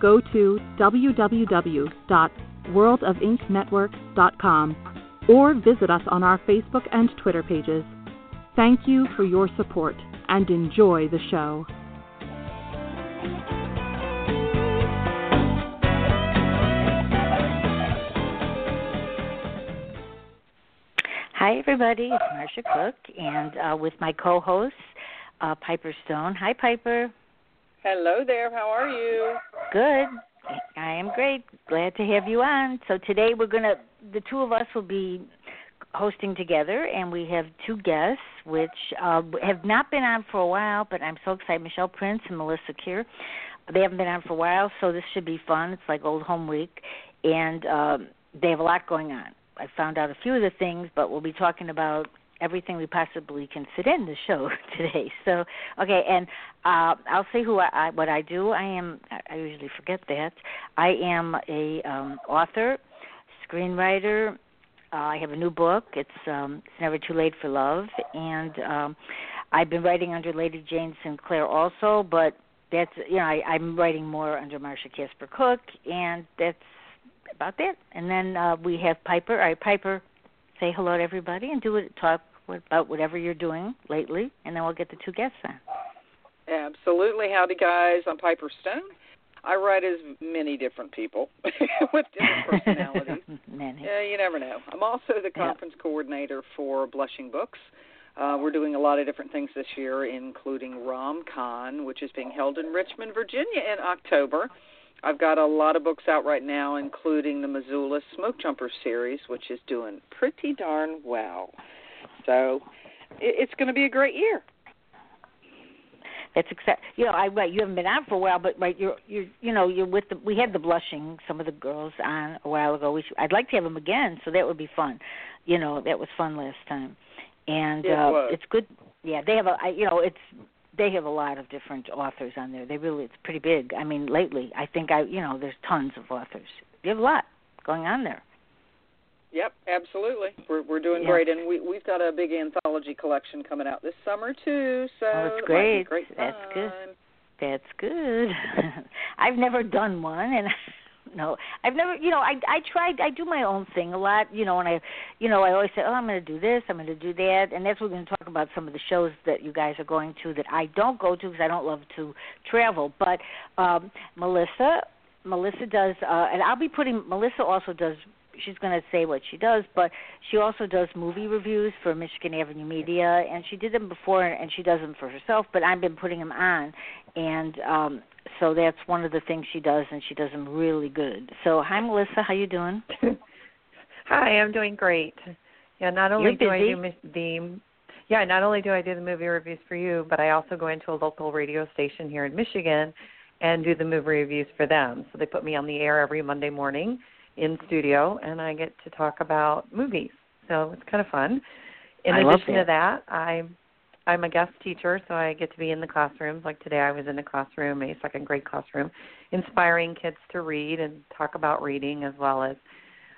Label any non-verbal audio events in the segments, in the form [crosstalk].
go to www.worldofinknetwork.com or visit us on our Facebook and Twitter pages. Thank you for your support and enjoy the show. Hi, everybody. It's Marsha Cook, and uh, with my co-host uh, Piper Stone. Hi, Piper. Hello there. How are you? Good. I am great. Glad to have you on. So today we're gonna, the two of us will be hosting together, and we have two guests, which uh, have not been on for a while, but I'm so excited. Michel Prince and Melissa Keir. They haven't been on for a while, so this should be fun. It's like old home week, and um, they have a lot going on. I found out a few of the things, but we'll be talking about everything we possibly can fit in the show [laughs] today. So, okay, and uh, I'll say who I, I what I do. I am. I usually forget that. I am a um, author, screenwriter. Uh, I have a new book. It's um, it's never too late for love, and um, I've been writing under Lady Jane Sinclair also, but that's you know I, I'm writing more under Marsha Casper Cook, and that's about that. And then uh, we have Piper. All right, Piper, say hello to everybody and do it. Talk about whatever you're doing lately, and then we'll get the two guests on. Absolutely. Howdy, guys. I'm Piper Stone. I write as many different people [laughs] with different [laughs] personalities. many. Yeah, you never know. I'm also the conference coordinator for Blushing Books. Uh, we're doing a lot of different things this year, including RomCon, which is being held in Richmond, Virginia in October. I've got a lot of books out right now, including the Missoula Smoke Jumper series, which is doing pretty darn well. So it's going to be a great year. That's except you know I right you haven't been on for a while, but right you're you're you know you're with the we had the blushing some of the girls on a while ago. We should, I'd like to have them again, so that would be fun. You know that was fun last time, and it uh, was. it's good. Yeah, they have a I, you know it's they have a lot of different authors on there. They really it's pretty big. I mean lately I think I you know there's tons of authors. You have a lot going on there. Yep, absolutely. We're we're doing Yeah. great, and we we've got a big anthology collection coming out this summer too. So Oh, that's it might be great. great That's good. That's good. [laughs] I've never done one, and [laughs] no, I've never. You know, I I tried. I do my own thing a lot. You know, and I, you know, I always say, oh, I'm going to do this. I'm going to do that, and that's what we're going to talk about. Some of the shows that you guys are going to that I don't go to because I don't love to travel. But um Melissa, Melissa does, uh and I'll be putting. Melissa also does she's going to say what she does, but she also does movie reviews for Michigan Avenue Media, and she did them before, and she does them for herself. But I've been putting them on, and um, so that's one of the things she does, and she does them really good. So, hi, Melissa, how you doing? [laughs] Hi, I'm doing great. Yeah, not only do I do the yeah, not only do I do the movie reviews for you, but I also go into a local radio station here in Michigan and do the movie reviews for them. So they put me on the air every Monday morning in studio and I get to talk about movies. So it's kind of fun. In I addition to that, I'm I'm a guest teacher, so I get to be in the classrooms. Like today, I was in a classroom, a second grade classroom, inspiring kids to read and talk about reading as well as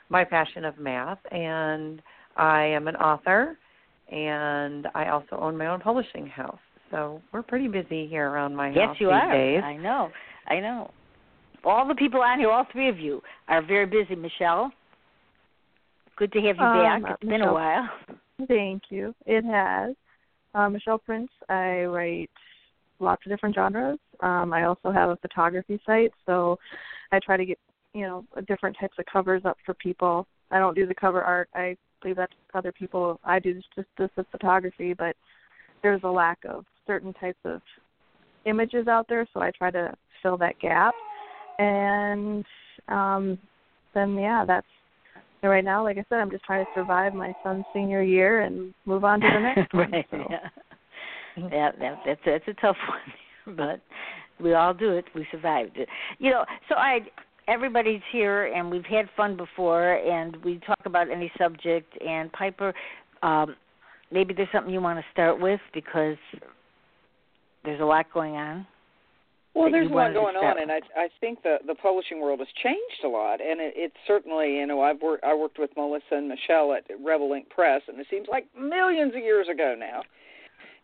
my passion of math. And I am an author, and I also own my own publishing house. So we're pretty busy here around my yes, house Yes, you these are. days. I know. I know. All the people on here, all three of you, are very busy. Michel, good to have you Um, back. It's been a while. Thank you. It has. Um, Michel Prince. I write lots of different genres. Um, I also have a photography site, so I try to get you know different types of covers up for people I don't do the cover art. I leave that to other people. I do just just the photography, but there's a lack of certain types of images out there, so I try to fill that gap. And um then yeah, that's and right now, like I said, I'm just trying to survive my son's senior year and move on to the next [laughs] one. right. So. Yeah. yeah, that, that's that's a tough [laughs] one, but we all do it. We survived it. You know, so I everybody's here and we've had fun before and we talk about any subject and Piper um maybe there's something you want to start with because there's a lot going on. Well, there's a lot going on, and I I think the the publishing world has changed a lot, and it, it's certainly you know I've worked I worked with Melissa and Michel at Rebel Ink Press, and it seems like millions of years ago now.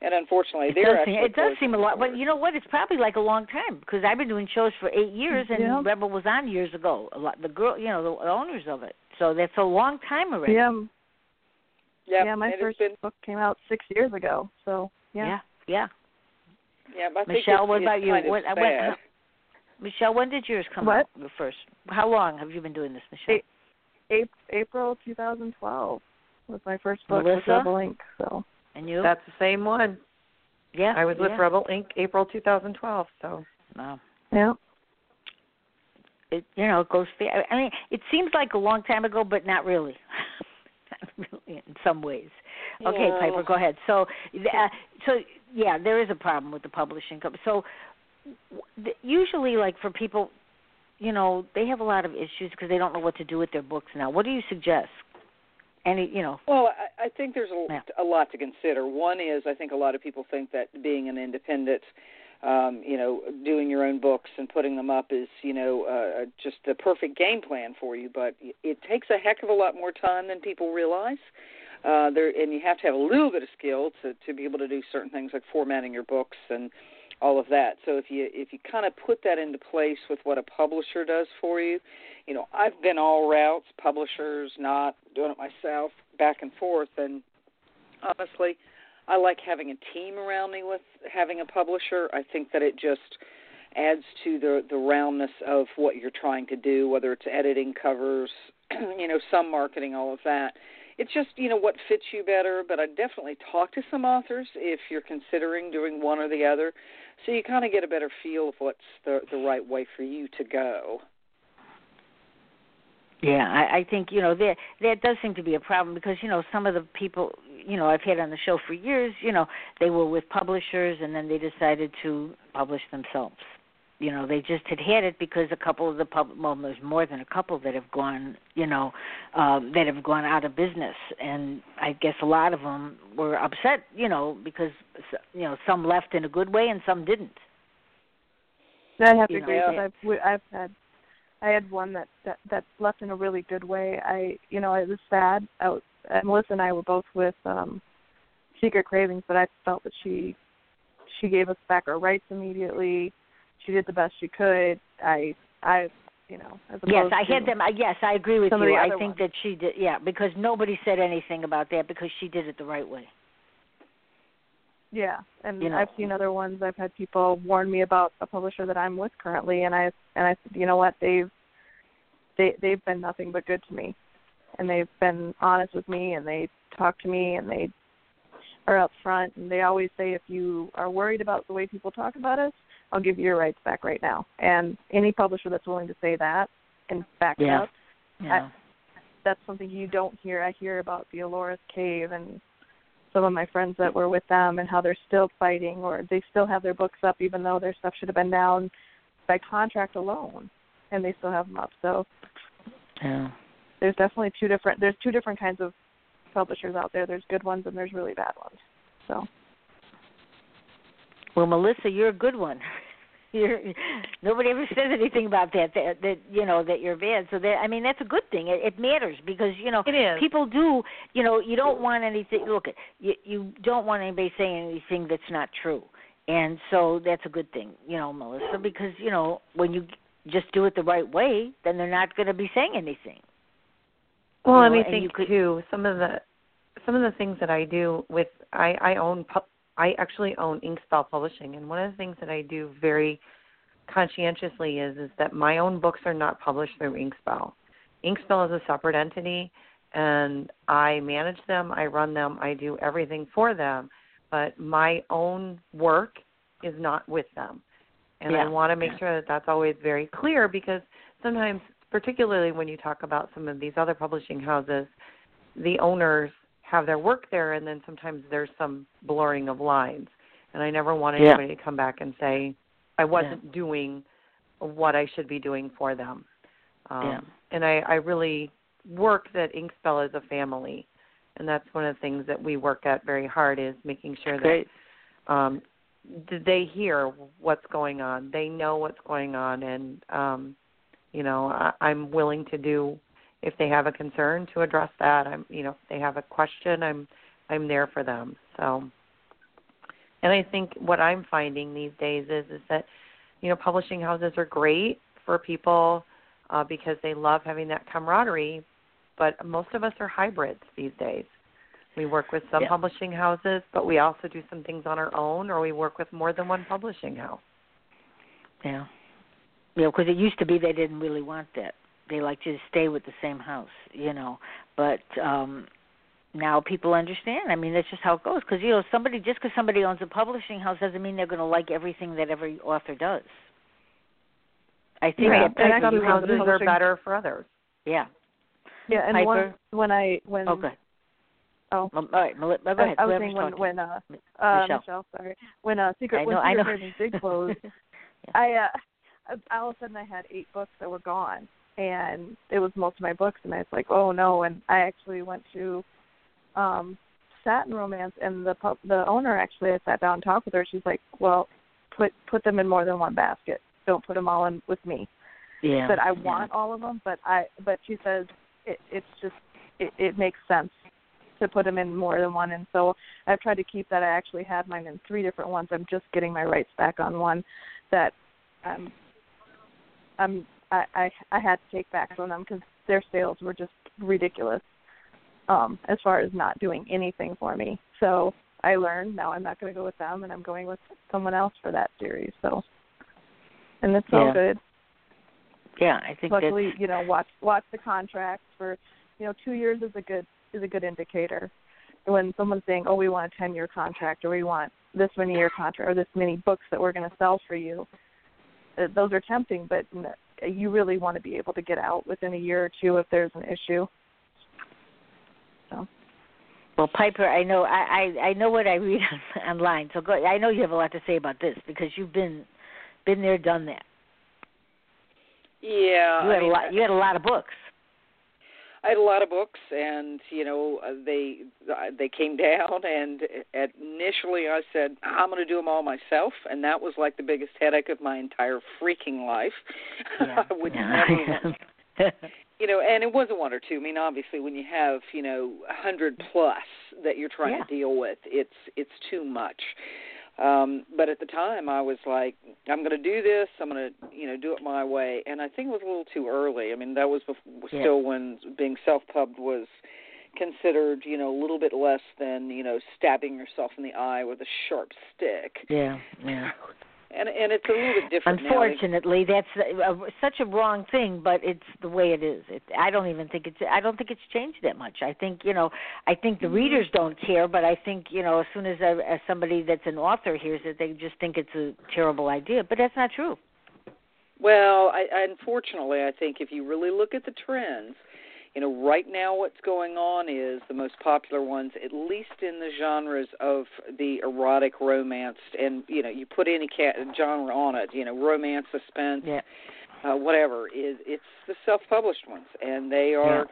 And unfortunately, it they're does seem, it does seem a lot. But you know what? It's probably like a long time because I've been doing shows for eight years, and yeah. Rebel was on years ago. A lot, the girl, you know, the owners of it. So that's a long time already. Yeah. Yep. Yeah, my first been... book came out six years ago. So yeah. Yeah. Yeah. Yeah, but Michel, what about you? What, sad. what, how, Michel, when did yours come what? out? Your first. How long have you been doing this, Michel? A- April 2012 was my first book Melissa? with Rebel Ink. So. And you? That's the same one. yeah. I was with. Rebel Ink. April 2012. So. Wow. Yeah. It you know it goes. Fa- I mean, it seems like a long time ago, but not really. [laughs] not really in some ways. Okay, Yeah. Piper, go ahead. So, uh, so yeah, there is a problem with the publishing company. So, usually, like for people, you know, they have a lot of issues because they don't know what to do with their books now. What do you suggest? Any, you know, Well, I, I think there's a, Yeah. a lot to consider. One is I think a lot of people think that being an independent, um, you know, doing your own books and putting them up is, you know, uh, just the perfect game plan for you. But it takes a heck of a lot more time than people realize. Uh, there, and you have to have a little bit of skill to to be able to do certain things like formatting your books and all of that. So if you if you kind of put that into place with what a publisher does for you, you know, I've been all routes, publishers, not doing it myself, back and forth, and honestly, I like having a team around me with having a publisher. I think that it just adds to the the roundness of what you're trying to do, whether it's editing covers, [clears throat] you know, some marketing, all of that. It's just you know what fits you better. But I definitely talk to some authors if you're considering doing one or the other, so you kind of get a better feel of what's the the right way for you to go. Yeah, I, I think you know that that does seem to be a problem because you know some of the people you know I've had on the show for years, you know, they were with publishers and then they decided to publish themselves. You know, they just had had it because a couple of the pub well, there's more than a couple that have gone, you know, um, that have gone out of business, and I guess a lot of them were upset, you know, because you know some left in a good way and some didn't. I have to You know, agree yeah. I've I've had I had one that that that left in a really good way. I you know it was sad. I was, and Melissa and I were both with um Secret Cravings, but I felt that she she gave us back our rights immediately. She did the best she could. I I you know as Yes, I had them. I Yes, I agree with you. I think ones. that she did. Yeah, because nobody said anything about that because she did it the right way. Yeah, and You know. I've seen other ones. I've had people warn me about a publisher that I'm with currently, and I and I said, you know what, they've they they've been nothing but good to me, and they've been honest with me, and they talk to me, and they are up front, and they always say, if you are worried about the way people talk about us, I'll give you your rights back right now. And any publisher that's willing to say that and back Yeah. up, Yeah. that's something you don't hear. I hear about the Ellora's Cave and some of my friends that were with them and how they're still fighting or they still have their books up even though their stuff should have been down by contract alone and they still have them up. So yeah. there's definitely two different there's two different kinds of publishers out there. There's good ones and there's really bad ones. So Well, Melissa, you're a good one. [laughs] You're, nobody ever says anything about that, that. That you know that you're bad. So that I mean that's a good thing. It, it matters because you know people do. You know you don't want anything. Look, you you don't want anybody saying anything that's not true, and so that's a good thing. You know, Melissa, because you know when you just do it the right way, then they're not going to be saying anything. Well, You know, I and think could- too some of the some of the things that I do with I I own pu- I actually own Inkspell Publishing, and one of the things that I do very conscientiously is is that my own books are not published through Inkspell. Inkspell is a separate entity, and I manage them, I run them, I do everything for them, but my own work is not with them. And Yeah. I want to make sure that that's always very clear because sometimes, particularly when you talk about some of these other publishing houses, the owners have their work there, and then sometimes there's some blurring of lines. And I never want Yeah. anybody to come back and say I wasn't doing what I should be doing for them. Um, Yeah. And I, I really work that Inkspell is a family, and that's one of the things that we work at very hard is making sure Great. that um, they hear what's going on, they know what's going on, and um, you know I, I'm willing to do if they have a concern to address that. I'm you know if they have a question, I'm I'm there for them. So, and I think what I'm finding these days is is that you know publishing houses are great for people uh, because they love having that camaraderie, but most of us are hybrids these days. We work with some Yeah. publishing houses, but we also do some things on our own, or we work with more than one publishing house. Yeah. Yeah, because it used to be they didn't really want that. They like to stay with the same house, you know. But um now people understand. I mean, that's just how it goes. Because you know, somebody just because somebody owns a publishing house doesn't mean they're going to like everything that every author does. I think Right. that And some houses are better for others. yeah. Yeah, and Piper? one when I when Oh, good. oh all right, go ahead. I, I was saying when when uh, uh Michel. Michel, sorry, when uh Secret I when know. I Secret know. Heritage did close, I uh [laughs] I- all of a sudden I had eight books that were gone, and it was most of my books, and I was like, oh no, and I actually went to um Satin Romance, and the the owner actually I sat down and talked with her. She's like, well, put put them in more than one basket. Don't put them all in with me. yeah. But I yeah. want all of them, but I but she says it, it's just it, it makes sense to put them in more than one, and so I've tried to keep that. I actually had mine in three different ones. I'm just getting my rights back on one that um I'm I I, I had to take back from them because their sales were just ridiculous um as far as not doing anything for me. So I learned now I'm not going to go with them, and I'm going with someone else for that series. So and it's all good Yeah, I think luckily that's you know watch watch the contracts for you know two years is a good is a good indicator when someone's saying oh we want a ten year contract or we want this many year contract or this many books that we're going to sell for you uh, those are tempting but you really want to be able to get out within a year or two if there's an issue so Well, Piper, I know I I, I know what I read [laughs] on, online. So go. I know you have a lot to say about this because you've been been there, done that. Yeah, You I had mean, a lot. You had a lot of books. I had a lot of books, and you know uh, they uh, they came down, and initially I said I'm going to do them all myself, and that was like the biggest headache of my entire freaking life. Yeah. [laughs] I would yeah. never [laughs] you know, and it wasn't one or two. I mean, obviously, when you have you know a hundred plus that you're trying Yeah. to deal with, it's it's too much. Um, but at the time, I was like, I'm going to do this. I'm going to you know do it my way, and I think it was a little too early. I mean, that was before, Yeah. still when being self-pubbed was considered you know a little bit less than you know stabbing yourself in the eye with a sharp stick. yeah, yeah. [laughs] And and it's a little bit different now. Unfortunately, that's uh, such a wrong thing, but it's the way it is. It, I don't even think it's. I don't think it's changed that much. I think you know. I think the readers don't care, but I think you know, as soon as, a, as somebody that's an author hears it, they just think it's a terrible idea. But that's not true. Well, I unfortunately, I think if you really look at the trends, you know, right now what's going on is the most popular ones, at least in the genres of the erotic romance, and you know, you put any cat genre on it, you know, romance, suspense, Yeah. uh, whatever. Is it's the self-published ones, and they are.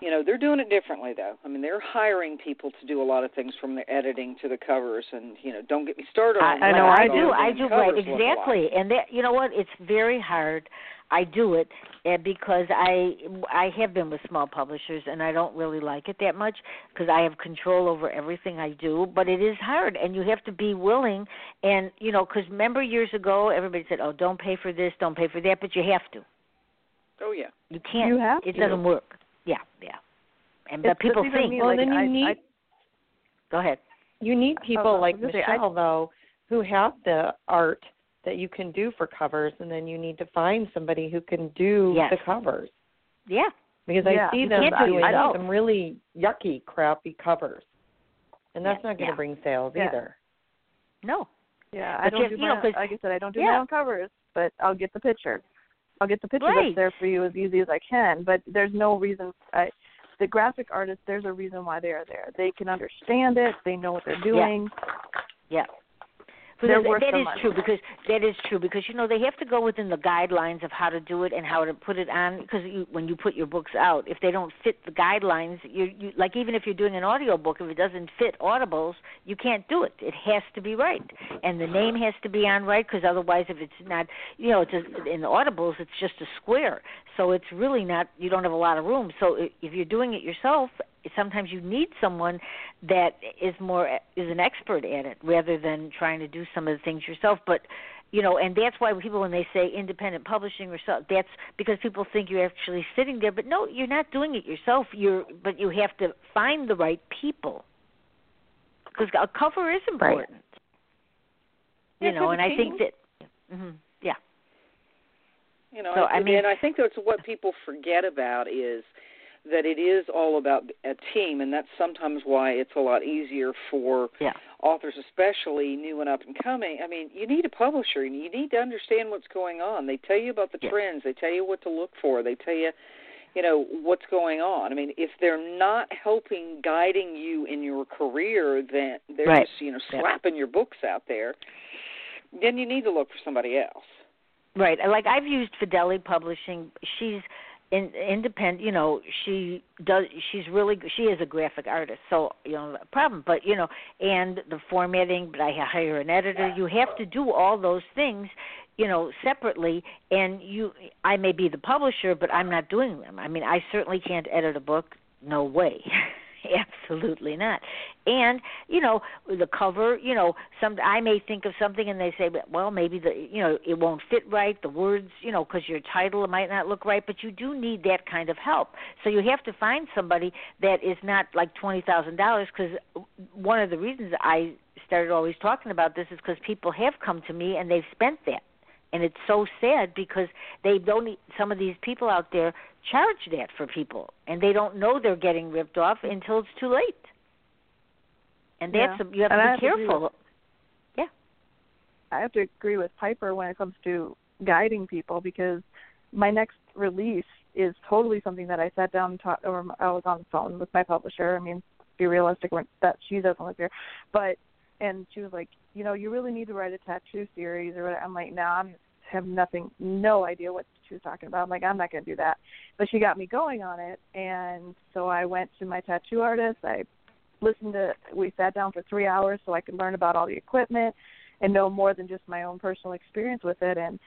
You know they're doing it differently though. I mean they're hiring people to do a lot of things from the editing to the covers, and you know don't get me started on. I know, how I do. I do. Right. covers look alike. Exactly. And that you know what? It's very hard. I do it uh, because I I have been with small publishers and I don't really like it that much because I have control over everything I do. But it is hard, and you have to be willing. And you know, because remember years ago, everybody said, "Oh, don't pay for this, don't pay for that," but you have to. Oh yeah. You can't. You have It to. doesn't work. Yeah, yeah. And It's- but people think. me, Well, like, then you I- need I- Go ahead. you need people I like was gonna say, I- Michel though who have the art that you can do for covers, and then you need to find somebody who can do Yes. the covers. Yeah. Because Yeah. I see You them can't do it doing yourself. some really yucky, crappy covers, and that's Yeah, not going to yeah. bring sales Yeah. either. No. Yeah, I don't you- do you my know, like I said, I don't do yeah. my own covers, but I'll get the picture. I'll get the picture Right. that's there for you as easy as I can. But there's no reason. I, the graphic artists, there's a reason why they are there. They can understand it. They know what they're doing. Yeah. They're Because that is money. true because that is true because you know they have to go within the guidelines of how to do it and how to put it on because you, when you put your books out if they don't fit the guidelines you you like even if you're doing an audio book if it doesn't fit audibles you can't do it. It has to be right. And the name has to be on right because otherwise if it's not you know it's a, in the audibles it's just a square. So it's really not you don't have a lot of room. So if you're doing it yourself sometimes you need someone that is more is an expert at it rather than trying to do some of the things yourself. But you know and that's why people when they say independent publishing or so that's because people think you're actually sitting there. But no you're not doing it yourself. You're but you have to find the right people. Because a cover is important. Yeah, you know and the i think team. that hmm yeah. You know, So, and, I mean- and I think that's what people forget about is that it is all about a team, and that's sometimes why it's a lot easier for yeah authors, especially new and up and coming. I mean, you need a publisher, and you need to understand what's going on. They tell you about the Yeah. trends. They tell you what to look for. They tell you, you know, what's going on. I mean, if they're not helping, guiding you in your career, then they're Right. just, you know, Yeah. slapping your books out there. Then you need to look for somebody else. Right. Like I've used Fidelity Publishing. She's in, independent. You know, she does. She's really. She is a graphic artist, so you know, no problem. But you know, and the formatting. But I hire an editor. You have to do all those things. You know, separately. And you, I may be the publisher, but I'm not doing them. I mean, I certainly can't edit a book. No way. [laughs] [laughs] Absolutely not. And you know the cover. You know, some I may think of something and they say, well, maybe the you know it won't fit right. The words, you know, because your title might not look right. But you do need that kind of help. So you have to find somebody that is not like twenty thousand dollars. Because one of the reasons I started always talking about this is because people have come to me and they've spent that and it's so sad because they don't some of these people out there charge that for people. And they don't know they're getting ripped off until it's too late. And that's Yeah. a, you have And to have be with- careful I have to agree with Piper when it comes to guiding people because my next release is totally something that I sat down and talked, or I was on the phone with my publisher. I mean, be realistic, that she doesn't live here, but and she was like, you know, you really need to write a tattoo series or whatever. I'm like, no, I have nothing, no idea what she was talking about. I'm like, I'm not going to do that. But she got me going on it, and so I went to my tattoo artist. I listened to, we sat down for three hours so I could learn about all the equipment and know more than just my own personal experience with it and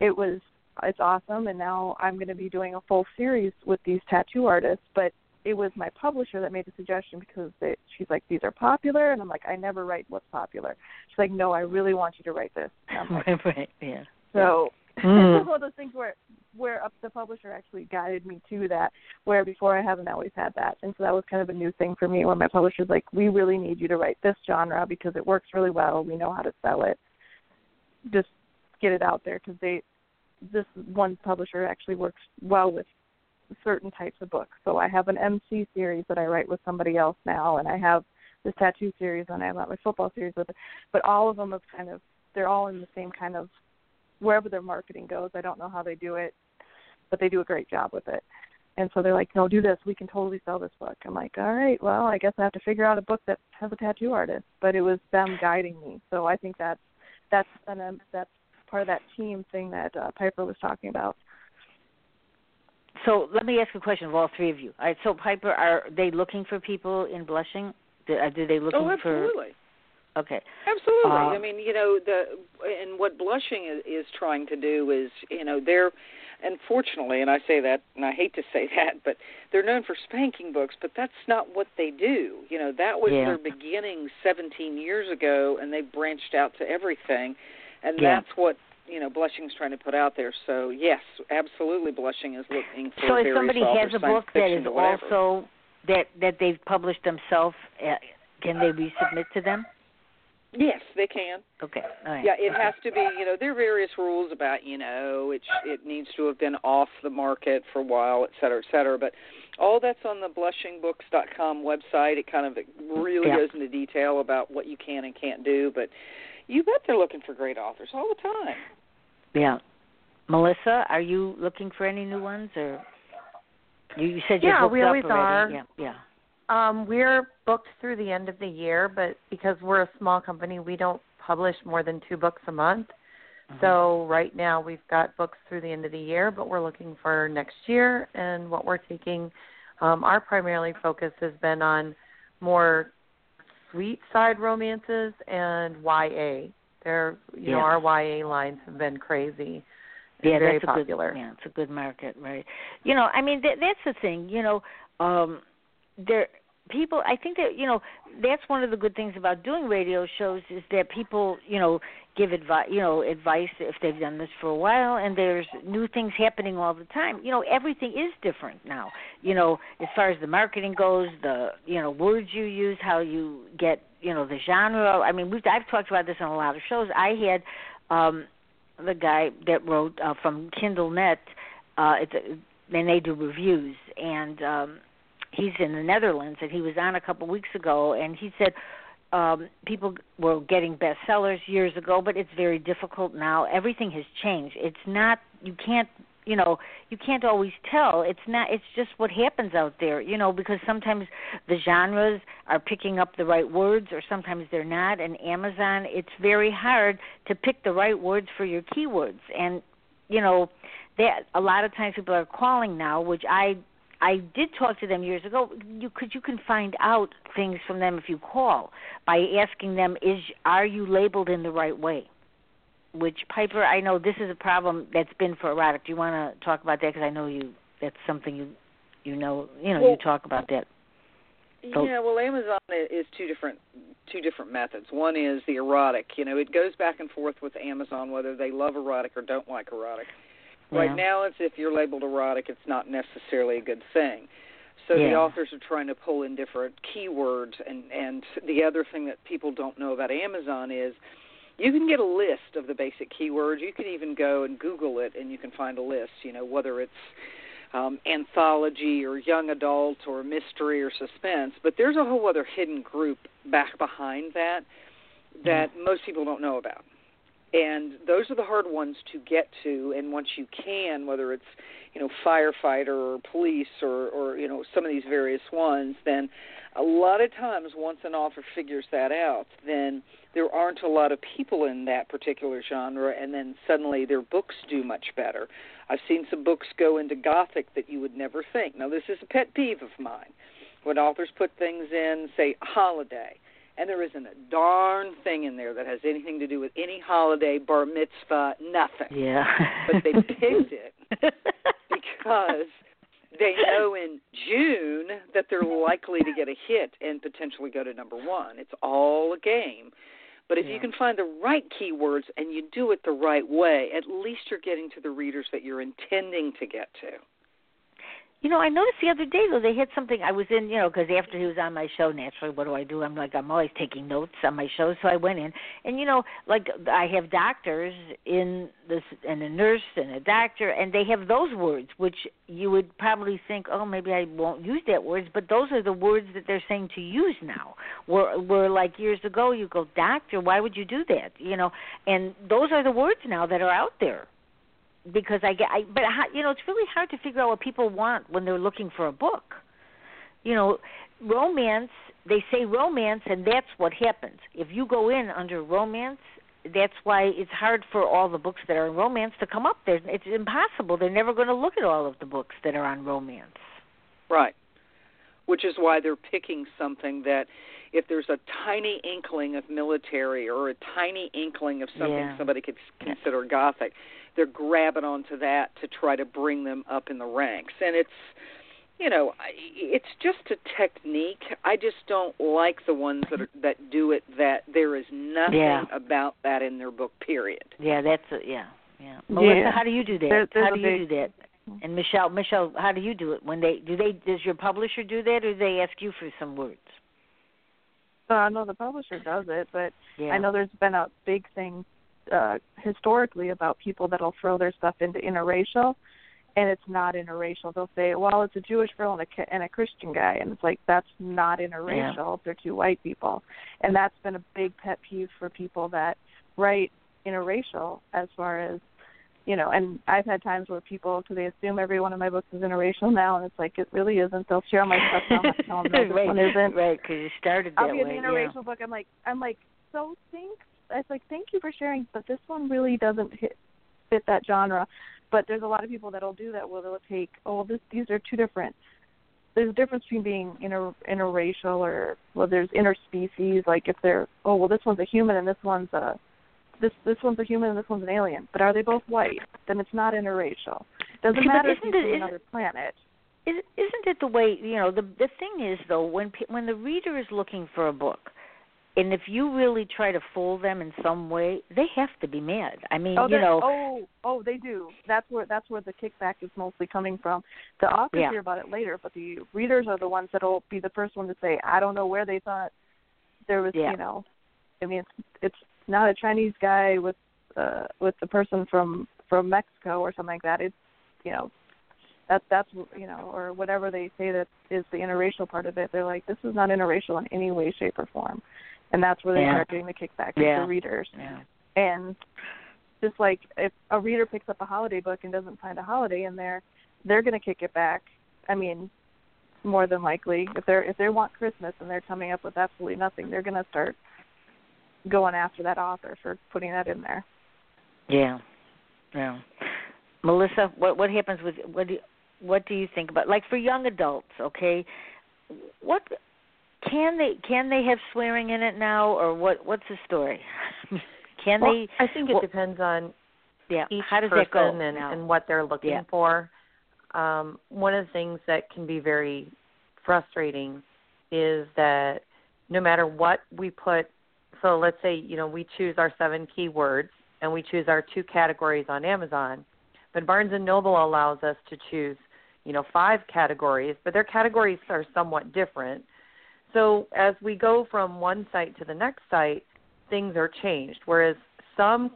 it was it's awesome and now I'm going to be doing a full series with these tattoo artists but it was my publisher that made the suggestion because they, she's like these are popular and I'm like I never write what's popular. She's like no, I really want you to write this. I'm like, right [laughs] right yeah so [laughs] Mm. it's one of those things where where up the publisher actually guided me to that, where before I haven't always had that, and so that was kind of a new thing for me. Where my publisher's like, "We really need you to write this genre because it works really well. We know how to sell it. Just get it out there because they, this one publisher actually works well with certain types of books. So I have an MC series that I write with somebody else now, and I have this tattoo series, and I have my football series with it. But all of them have kind of they're all in the same kind of wherever their marketing goes. I don't know how they do it, but they do a great job with it. And so they're like, no, do this. We can totally sell this book. I'm like, all right, well, I guess I have to figure out a book that has a tattoo artist. But it was them guiding me. So I think that's that's and um, that's part of that team thing that uh, Piper was talking about. So let me ask a question of all three of you all right so piper are they looking for people in blushing do, uh, they looking for oh, for absolutely. okay Absolutely. Uh, I mean, you know, the and what blushing is, is trying to do is, you know, they're unfortunately, and I say that, and I hate to say [laughs] that, but they're known for spanking books, but that's not what they do. You know, that was Yeah. their beginning 17 years ago, and they branched out to everything, and Yeah. that's what you know blushing's trying to put out there. So yes, absolutely, blushing is looking for so if somebody has a book that is also that that they've published themselves uh, can they resubmit to them Yes, they can. Okay. All right. Yeah, it okay. has to be. You know, there are various rules about. You know, it it needs to have been off the market for a while, et cetera, et cetera. But all that's on the blushingbooks.com website. It kind of really Yeah. goes into detail about what you can and can't do. But you bet they're looking for great authors all the time. Yeah. Melissa, are you looking for any new ones or you, you said you're Yeah, booked we up always already. are. Yeah, yeah. Um, we're booked through the end of the year, but because we're a small company, we don't publish more than two books a month. Mhm. So right now we've got books through the end of the year, but we're looking for next year. And what we're taking, um, our primarily focus has been on more sweet side romances and YA. They're, you know, our YA lines have been crazy. and yeah, very that's popular. a good yeah, it's a good market, right? You know, I mean that that's the thing, you know, um there people I think that, you know, that's one of the good things about doing radio shows is that people, you know, give advice, you know, advice if they've done this for a while and there's new things happening all the time. You know, everything is different now. You know, as far as the marketing goes, the, you know, words you use, how you get, you know, the genre. I mean, we've I've talked about this on a lot of shows. I had um the guy that wrote uh, from KindleNet, uh, it's a, and they do reviews, and um, he's in the Netherlands, and he was on a couple weeks ago, and he said um, people were getting bestsellers years ago, but it's very difficult now. Everything has changed. It's not you can't you know you can't always tell it's not it's just what happens out there you know because sometimes the genres are picking up the right words or sometimes they're not and amazon it's very hard to pick the right words for your keywords and you know that a lot of times people are calling now which i i did talk to them years ago you could you can find out things from them if you call by asking them is are you labeled in the right way which Piper, I know this is a problem that's been for erotic. Do you want to talk about that? Because I know you that's something you you know you know Well- you talk about that. So- Yeah, well, Amazon is two different two different methods. One is the erotic. You know, it goes back and forth with Amazon whether they love erotic or don't like erotic. Right Yeah. now, it's if you're labeled erotic, it's not necessarily a good thing. So the authors are trying to pull in different keywords, and and the other thing that people don't know about Amazon is you can get a list of the basic keywords. You can even go and Google it, and you can find a list. You know, whether it's um, anthology or young adult or mystery or suspense, but there's a whole other hidden group back behind that that most people don't know about. And those are the hard ones to get to. And once you can, whether it's you know firefighter or police or or you know some of these various ones, then a lot of times once an author figures that out, then there aren't a lot of people in that particular genre, and then suddenly their books do much better. I've seen some books go into Gothic that you would never think. Now, this is a pet peeve of mine. When authors put things in, say, holiday, and there isn't a darn thing in there that has anything to do with any holiday, bar mitzvah, nothing. Yeah. But they [laughs] picked it because they know in June that they're likely to get a hit and potentially go to number one. It's all a game. But if Yeah. you can find the right keywords and you do it the right way, at least you're getting to the readers that you're intending to get to. You know, I noticed the other day though they had something. I was in, you know, because after he was on my show, naturally, what do I do? I'm like, I'm always taking notes on my show, so I went in, and you know, like I have doctors in this, and a nurse and a doctor, and they have those words, which you would probably think, oh, maybe I won't use that words, but those are the words that they're saying to use now. Where, where like years ago, you go, doctor, why would you do that? You know, and those are the words now that are out there because I get, I, but how, you know, it's really hard to figure out what people want when they're looking for a book. You know, romance. They say romance, and that's what happens. If you go in under romance, that's why it's hard for all the books that are in romance to come up there. It's impossible. They're never going to look at all of the books that are on romance. Right. Which is why they're picking something that if there's a tiny inkling of military or a tiny inkling of something Yeah. somebody could consider gothic, they're grabbing onto that to try to bring them up in the ranks. And it's you know, I- it's just a technique. I just don't like the ones that are, that do it that there is nothing Yeah. about that in their book period. Yeah, that's a, yeah, yeah. Melissa, how do you do that? There- there's how do you big- do that? Mm-hmm. And Michel, Michel, how do you do it? When they do they does your publisher do that, or do they ask you for some words? Uh, know the publisher does it, but Yeah. I know there's been a big thing uh historically about people that'll throw their stuff into interracial, and it's not interracial. They'll say, "Well, it's a Jewish girl and a and a Christian guy," and it's like that's not interracial. They're two white people, and that's been a big pet peeve for people that write interracial as far as you know, and I've had times where people, because they assume every one of my books is interracial now, and it's like it really isn't. They'll share my stuff now, and I tell them no, [laughs] this right, one isn't. Right, because you started that I'll be in the yeah. interracial book. I'm like, I'm like, so thanks. It's like, thank you for sharing, but this one really doesn't hit fit that genre. But there's a lot of people that'll do that. Where they'll take, oh, well, this these are two different. There's a difference between being inter interracial or well, there's interspecies. Like if they're, oh, well, this one's a human and this one's a this this one's a human and this one's an alien. But are they both white? Then it's not interracial. Doesn't See, matter if isn't he's it- from isn't- another planet. Is, isn't it the way you know the the thing is though when pe- when the reader is looking for a book, and if you really try to fool them in some way, they have to be mad. I mean, Oh, you know, oh, oh, they do. That's where that's where the kickback is mostly coming from. The authors Yeah. hear about it later, but the readers are the ones that'll be the first one to say, "I don't know where they thought there was." Yeah. You know, I mean, it's it's not a Chinese guy with uh with the person from from Mexico or something like that. It's you know. That that's you know, or whatever they say that is the interracial part of it. They're like, this is not interracial in any way, shape, or form, and that's where they Yeah. start getting the kickback Yeah. the readers yeah. and just like if a reader picks up a holiday book and doesn't find a holiday in there, they're going to kick it back. I mean, more than likely, if they're if they want Christmas and they're coming up with absolutely nothing, they're going to start going after that author for putting that in there. Yeah, yeah. Melissa, what what happens with what do you, what do you think about like for young adults? Okay, what can they can they have swearing in it now or what? What's the story? [laughs] can Well, they? I think it well, depends on Yeah. each How does person that go and, now? and what they're looking Yeah. for. Um, one of the things that can be very frustrating is that no matter what we put, so let's say you know we choose our seven keywords and we choose our two categories on Amazon, but Barnes and Noble allows us to choose you know five categories, but their categories are somewhat different. So as we go from one site to the next site, things are changed. Whereas some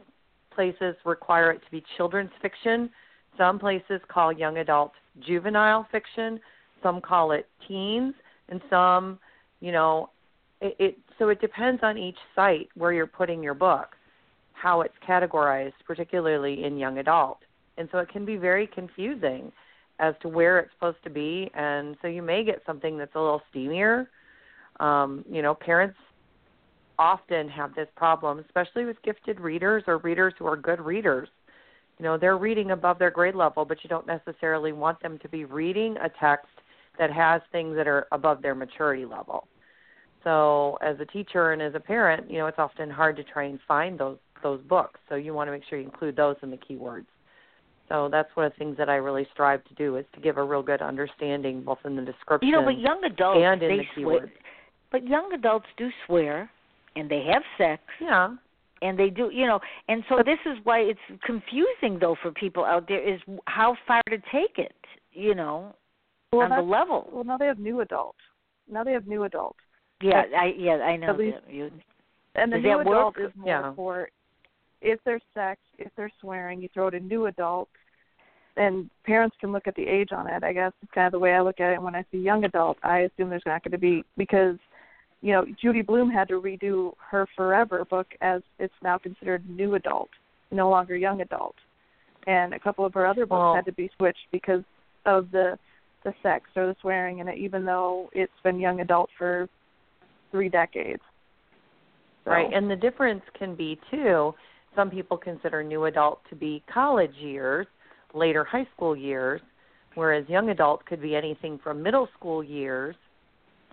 places require it to be children's fiction. Some places call young adult juvenile fiction. Some call it teens, and some, you know, it, it so it depends on each site where you're putting your book, how it's categorized, particularly in young adult, and so it can be very confusing as to where it's supposed to be, and so you may get something that's a little steamier. Um, you know, parents often have this problem, especially with gifted readers or readers who are good readers. You know, they're reading above their grade level, but you don't necessarily want them to be reading a text that has things that are above their maturity level. So, as a teacher and as a parent, you know, it's often hard to try and find those those books. So, you want to make sure you include those in the keywords. So, that's one of the things that I really strive to do is to give a real good understanding both in the description you know, but young adults and in they the swear. But young adults do swear, and they have sex, Yeah. and they do you know and so this is why it's confusing though for people out there is how far to take it you know Well, on the level Well, now they have new adult. Now they have new adult, yeah i yeah i know least- that. you and the new that adult work? is more Yeah. for if there's sex, if they're swearing, you throw it in new adult, and parents can look at the age on it. I guess it's kind of the way I look at it. When I see young adult, I assume there's not going to be because, you know, Judy Blume had to redo her Forever book as it's now considered new adult, no longer young adult, and a couple of her other books had to be switched because of the the sex or the swearing in it, even though it's been young adult for three decades. So- Right, and the difference can be too. Some people consider new adult to be college years, later high school years, whereas young adult could be anything from middle school years,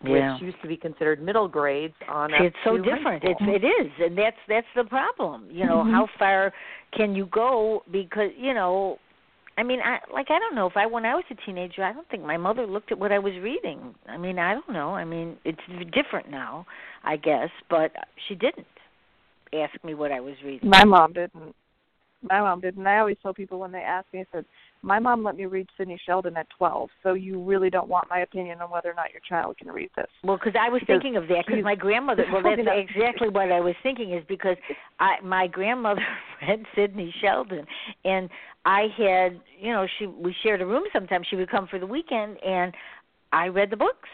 yeah which used to be considered middle grades, on up it's so different it's it is and that's that's the problem you know Mhm. how far can you go because you know i mean i like i don't know if i when i was a teenager i don't think my mother looked at what i was reading i mean i don't know i mean it's different now i guess but she didn't ask me what i was reading My mom didn't. My mom didn't. I always tell people when they ask me, I said, my mom let me read Sidney Sheldon at 12, so you really don't want my opinion on whether or not your child can read this. Well, because I was Because thinking of that because my grandmother. [laughs] Well, that's exactly what I was thinking is because I my grandmother [laughs] read Sidney Sheldon, and I had you know she we shared a room sometimes. She would come for the weekend, and I read the books,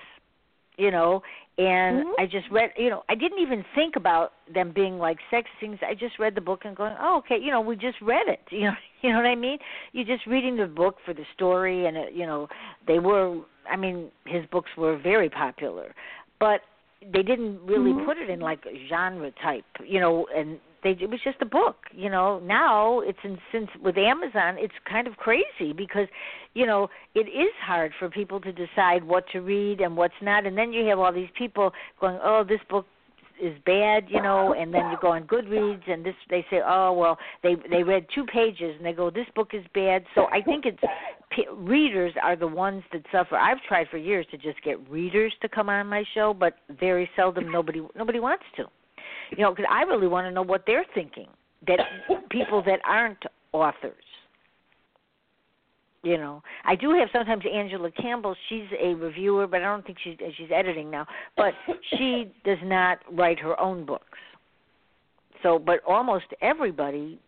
you know, and Mhm. I just read you know I didn't even think about them being like sex things. I just read the book and going, oh okay, you know we just read it, [laughs] you know you know what I mean. You're just reading the book for the story, and it, you know they were. I mean his books were very popular, but they didn't really Mhm. put it in like a genre type, you know, and they it was just a book, you know. Now it's in since with Amazon, it's kind of crazy because, you know, it is hard for people to decide what to read and what's not, and then you have all these people going, "Oh, this book is bad," you know, and then you go on Goodreads and this they say, "Oh, well, they they read two pages and they go, "This book is bad." So I think it's p- readers are the ones that suffer. I've tried for years to just get readers to come on my show, but very seldom nobody nobody wants to. You know, because I really want to know what they're thinking. That people that aren't authors. You know, I do have sometimes Angela Campbell. She's a reviewer, but I don't think she's she's editing now. But [laughs] she does not write her own books. So, but almost everybody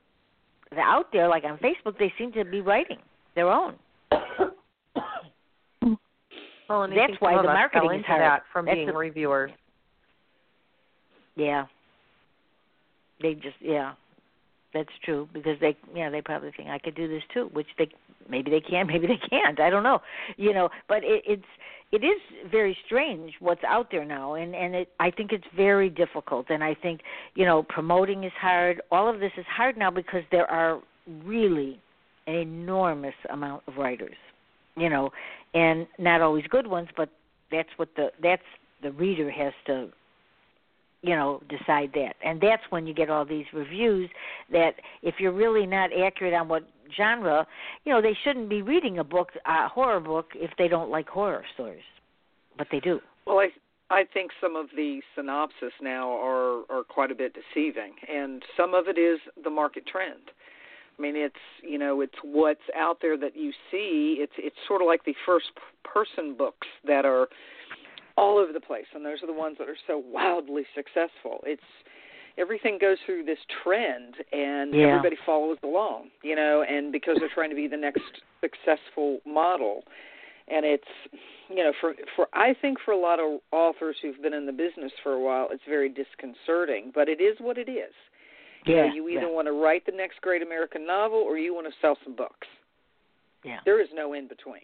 out there, like on Facebook, they seem to be writing their own. [coughs] Well, and That's why the marketing is hard. that from That's being the- reviewers. Yeah. They just yeah. That's true because they yeah, they probably think I could do this too, which they maybe they can, [laughs] maybe they can't. I don't know. You know, but it it's it is very strange what's out there now and and it I think it's very difficult and I think, you know, promoting is hard. All of this is hard now because there are really an enormous amount of writers. You know, and not always good ones, but that's what the that's the reader has to you know decide that and that's when you get all these reviews that if you're really not accurate on what genre you know they shouldn't be reading a book a horror book if they don't like horror stories but they do Well, I I think some of the synopsis now are are quite a bit deceiving, and some of it is the market trend. I mean, it's you know it's what's out there that you see. It's it's sort of like the first person books that are all over the place, and those are the ones that are so wildly successful. It's everything goes through this trend, and Yeah. everybody follows along. You know, and because they're trying to be the next successful model, and it's you know for for I think for a lot of authors who've been in the business for a while, it's very disconcerting, but it is what it is. You know, yeah you either yeah, want to write the next great American novel or you want to sell some books. yeah. There is no in between.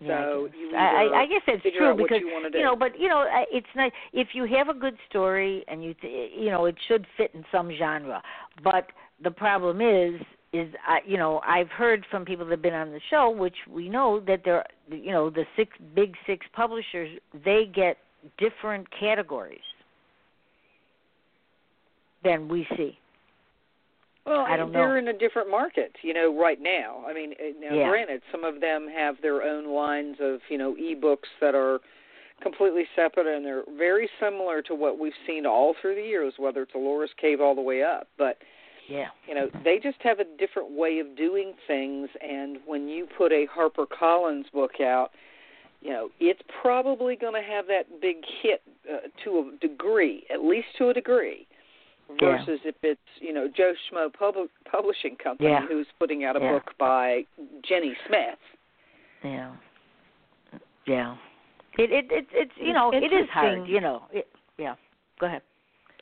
Yeah, I So guess. you I, I, guess it's true because you do. know, but you know, uh, it's not if you have a good story and you you know it should fit in some genre. But the problem is, is I you know I've heard from people that have been on the show, which we know that they're you know the six big six publishers they get different categories than we see. Well, I don't they're know. in a different market, you know, right now. I mean, uh, now Yeah. granted, some of them have their own lines of, you know, ebooks that are completely separate and they're very similar to what we've seen all through the years, whether it's Ellora's Cave all the way up. But Yeah. you know, they just have a different way of doing things and when you put a Harper Collins book out, you know, it's probably going to have that big hit uh, to a degree, at least to a degree. Yeah. Versus if it's you know Joe Schmo Pub- Publishing Company Yeah. who's putting out a Yeah. book by Jenny Smith. Yeah. Yeah. It it it's it's you know it is hard. You know. It, yeah. Go ahead.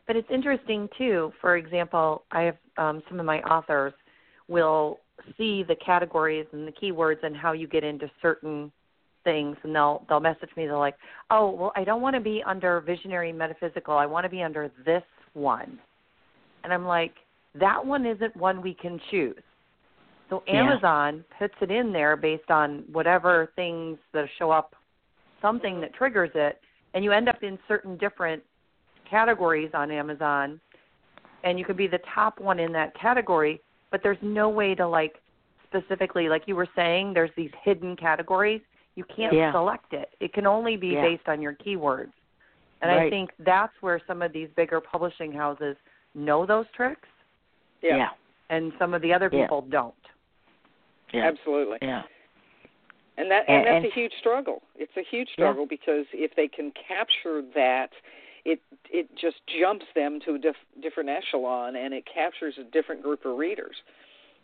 But it's interesting too. For example, I have um, some of my authors will see the categories and the keywords and how you get into certain things, and they'll they'll message me. They're like, "Oh, well, I don't want to be under visionary metaphysical. I want to be under this one." And I'm like, "That one isn't one we can choose." So Yeah. Amazon puts it in there based on whatever things that show up, something that triggers it, and you end up in certain different categories on Amazon and you could be the top one in that category, but there's no way to like specifically like you were saying there's these hidden categories. You can't Yeah. select it. It can only be Yeah. based on your keywords. And I think that's where some of these bigger publishing houses know those tricks Yeah. and some of the other Yeah. people don't. Yeah. Absolutely. Yeah. And that and, And- that's and- a huge struggle. It's a huge struggle because if they can capture that, it it just jumps them to a diff, different echelon and it captures a different group of readers.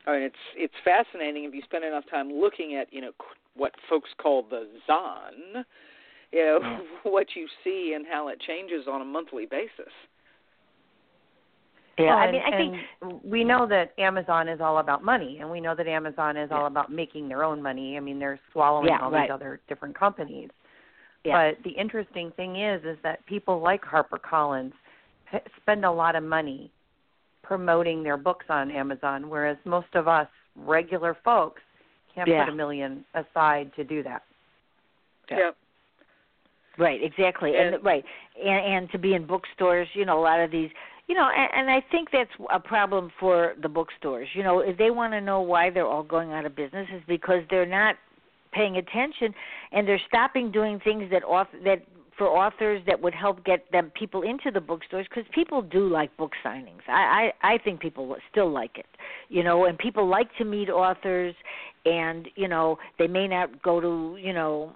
I mean, it's it's fascinating if you spend enough time looking at you know qu- what folks call the zon, you know Yeah. Mm. [laughs] what you see and how it changes on a monthly basis. Yeah. Well, I mean, I think we know that Amazon is all about money, and we know that Amazon is all about making their own money. I mean, they're swallowing Yeah, all right. these other different companies. Yeah. But the interesting thing is, is that people like HarperCollins p- spend a lot of money promoting their books on Amazon, whereas most of us regular folks can't Yeah. put a million aside to do that. Yeah. Yep. Right, exactly, and, And- right, and and to be in bookstores, you know, a lot of these, you know, and, and I think that's a problem for the bookstores. You know, if they want to know why they're all going out of business, is because they're not paying attention, and they're stopping doing things that author that for authors that would help get them people into the bookstores because people do like book signings. I, I I think people still like it, you know, and people like to meet authors, and you know they may not go to you know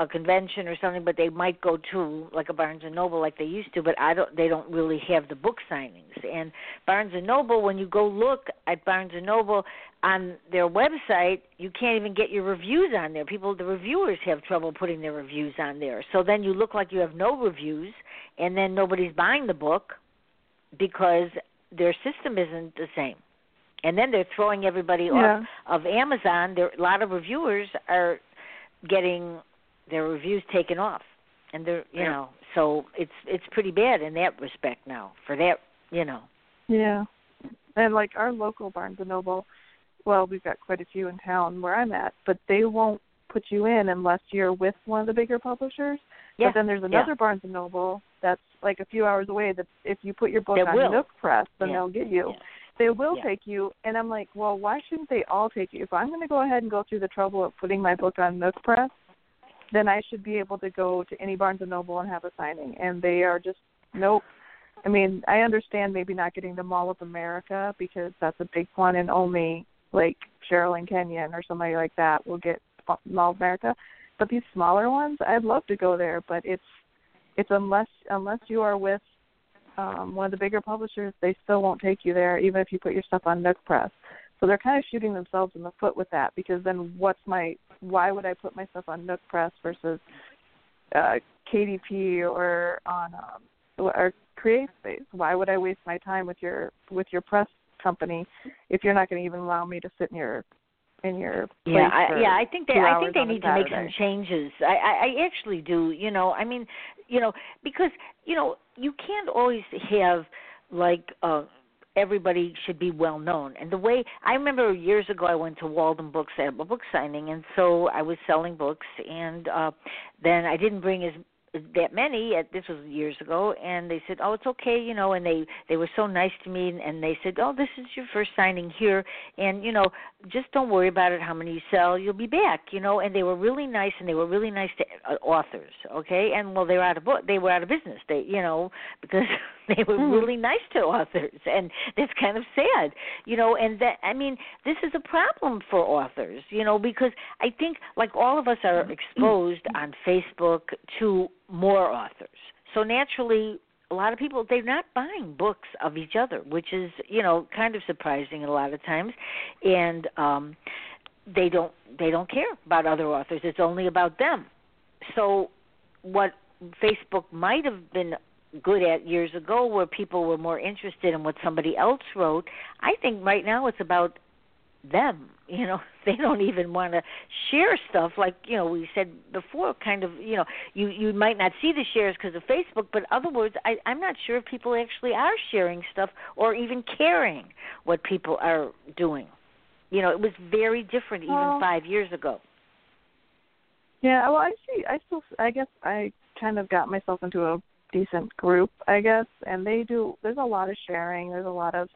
a convention or something, but they might go to like a Barnes and Noble like they used to. But I don't. They don't really have the book signings. And Barnes and Noble, when you go look at Barnes and Noble on their website, you can't even get your reviews on there. People, the reviewers have trouble putting their reviews on there. So then you look like you have no reviews, and then nobody's buying the book because their system isn't the same. And then they're throwing everybody Yeah. off of Amazon. There, a lot of reviewers are getting their reviews taken off, and they're you Yeah. know so it's it's pretty bad in that respect now. For that, you know. Yeah. And like our local Barnes and Noble, well, we've got quite a few in town where I'm at, but they won't put you in unless you're with one of the bigger publishers. Yeah. But then there's another Barnes and Noble that's like a few hours away that if you put your book That on will. Nook Press, then Yeah. they'll get you. Yeah. They will Yeah. take you and I'm like, Well, why shouldn't they all take you? If I'm gonna go ahead and go through the trouble of putting my book on Nook Press, then I should be able to go to any Barnes and Noble and have a signing. And they are just nope. I mean, I understand maybe not getting the Mall of America because that's a big one, and only like Sherrilyn Kenyon or somebody like that will get Mall of America. But these smaller ones, I'd love to go there, but it's it's unless unless you are with um, one of the bigger publishers, they still won't take you there, even if you put your stuff on Nook Press. So they're kind of shooting themselves in the foot with that because then what's my why would I put myself on Nook Press versus uh, KDP or on um, or CreateSpace? Why would I waste my time with your with your press company if you're not going to even allow me to sit in your in your place Yeah, I, yeah, I think they I think they need to make some changes. I, I I actually do. You know, I mean, you know, because you know you can't always have like uh everybody should be well known. And the way I remember years ago, I went to Walden Books at a book signing, and so I was selling books, and uh then I didn't bring as that many at this was years ago and they said oh it's okay you know and they they were so nice to me and, and they said oh this is your first signing here and you know just don't worry about it how many you sell you'll be back you know and they were really nice and they were really nice to uh, authors okay and well they were out of book they were out of business they you know [laughs] because they were Mhm. really nice to authors and that's kind of sad you know and that i mean this is a problem for authors you know because i think like all of us are exposed on facebook to more authors. So naturally a lot of people they're not buying books of each other which is you know kind of surprising a lot of times. And um they don't they don't care about other authors. It's only about them. So what facebook might have been good at years ago where people were more interested in what somebody else wrote i think right now it's about them you know [laughs] they don't even want to share stuff like you know we said before kind of you know you you might not see the shares because of facebook but other words i i'm not sure if people actually are sharing stuff or even caring what people are doing you know it was very different even Well- 5 years ago Yeah, well, I see. I still, I guess, I kind of got myself into a decent group, I guess, and they do. There's a lot of sharing. There's a lot of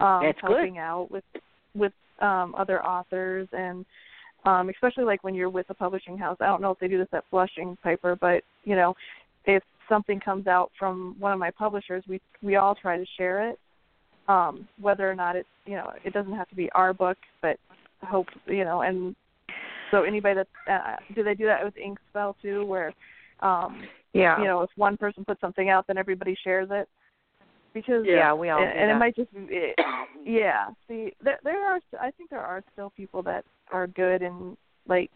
um That's good. helping out with with um other authors, and um especially like when you're with a publishing house. I don't know if they do this at Blushing Piper, but you know, if something comes out from one of my publishers, we we all try to share it. Um, whether or not it's you know, it doesn't have to be our book, but hope you know and so anybody that uh, do they do that with ink spell too where um Yeah. you know if one person puts something out then everybody shares it because yeah, we all and, do and it might just it, [coughs] yeah see there there are i think there are still people that are good and like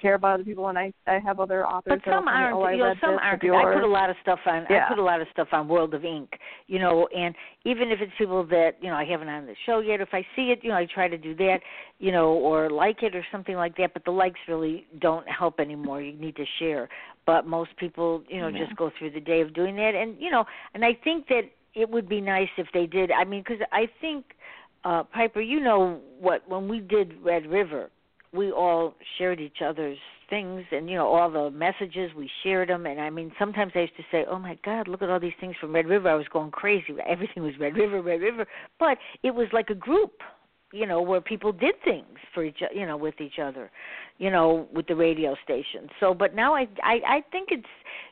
care about other people and i i have other authors But that'll some tell aren't. oh, I you know, some aren't. I put a lot of stuff on. Yeah. I put a lot of stuff on World of Ink. You know, and even if it's people that you know I haven't on the show yet, if I see it, you know, I try to do that. You know, or like it or something like that. But the likes really don't help anymore. You need to share. But most people, you know, Yeah. just go through the day of doing that. And you know, and I think that it would be nice if they did. I mean, because I think uh Piper, you know what? When we did Red River, we all shared each other's things and you know all the messages we shared them and i mean sometimes i used to say oh my god look at all these things from red river. I was going crazy. [laughs] Everything was red river red river. But it was like a group you know where people did things for each you know with each other you know with the radio station. So but now i i i think it's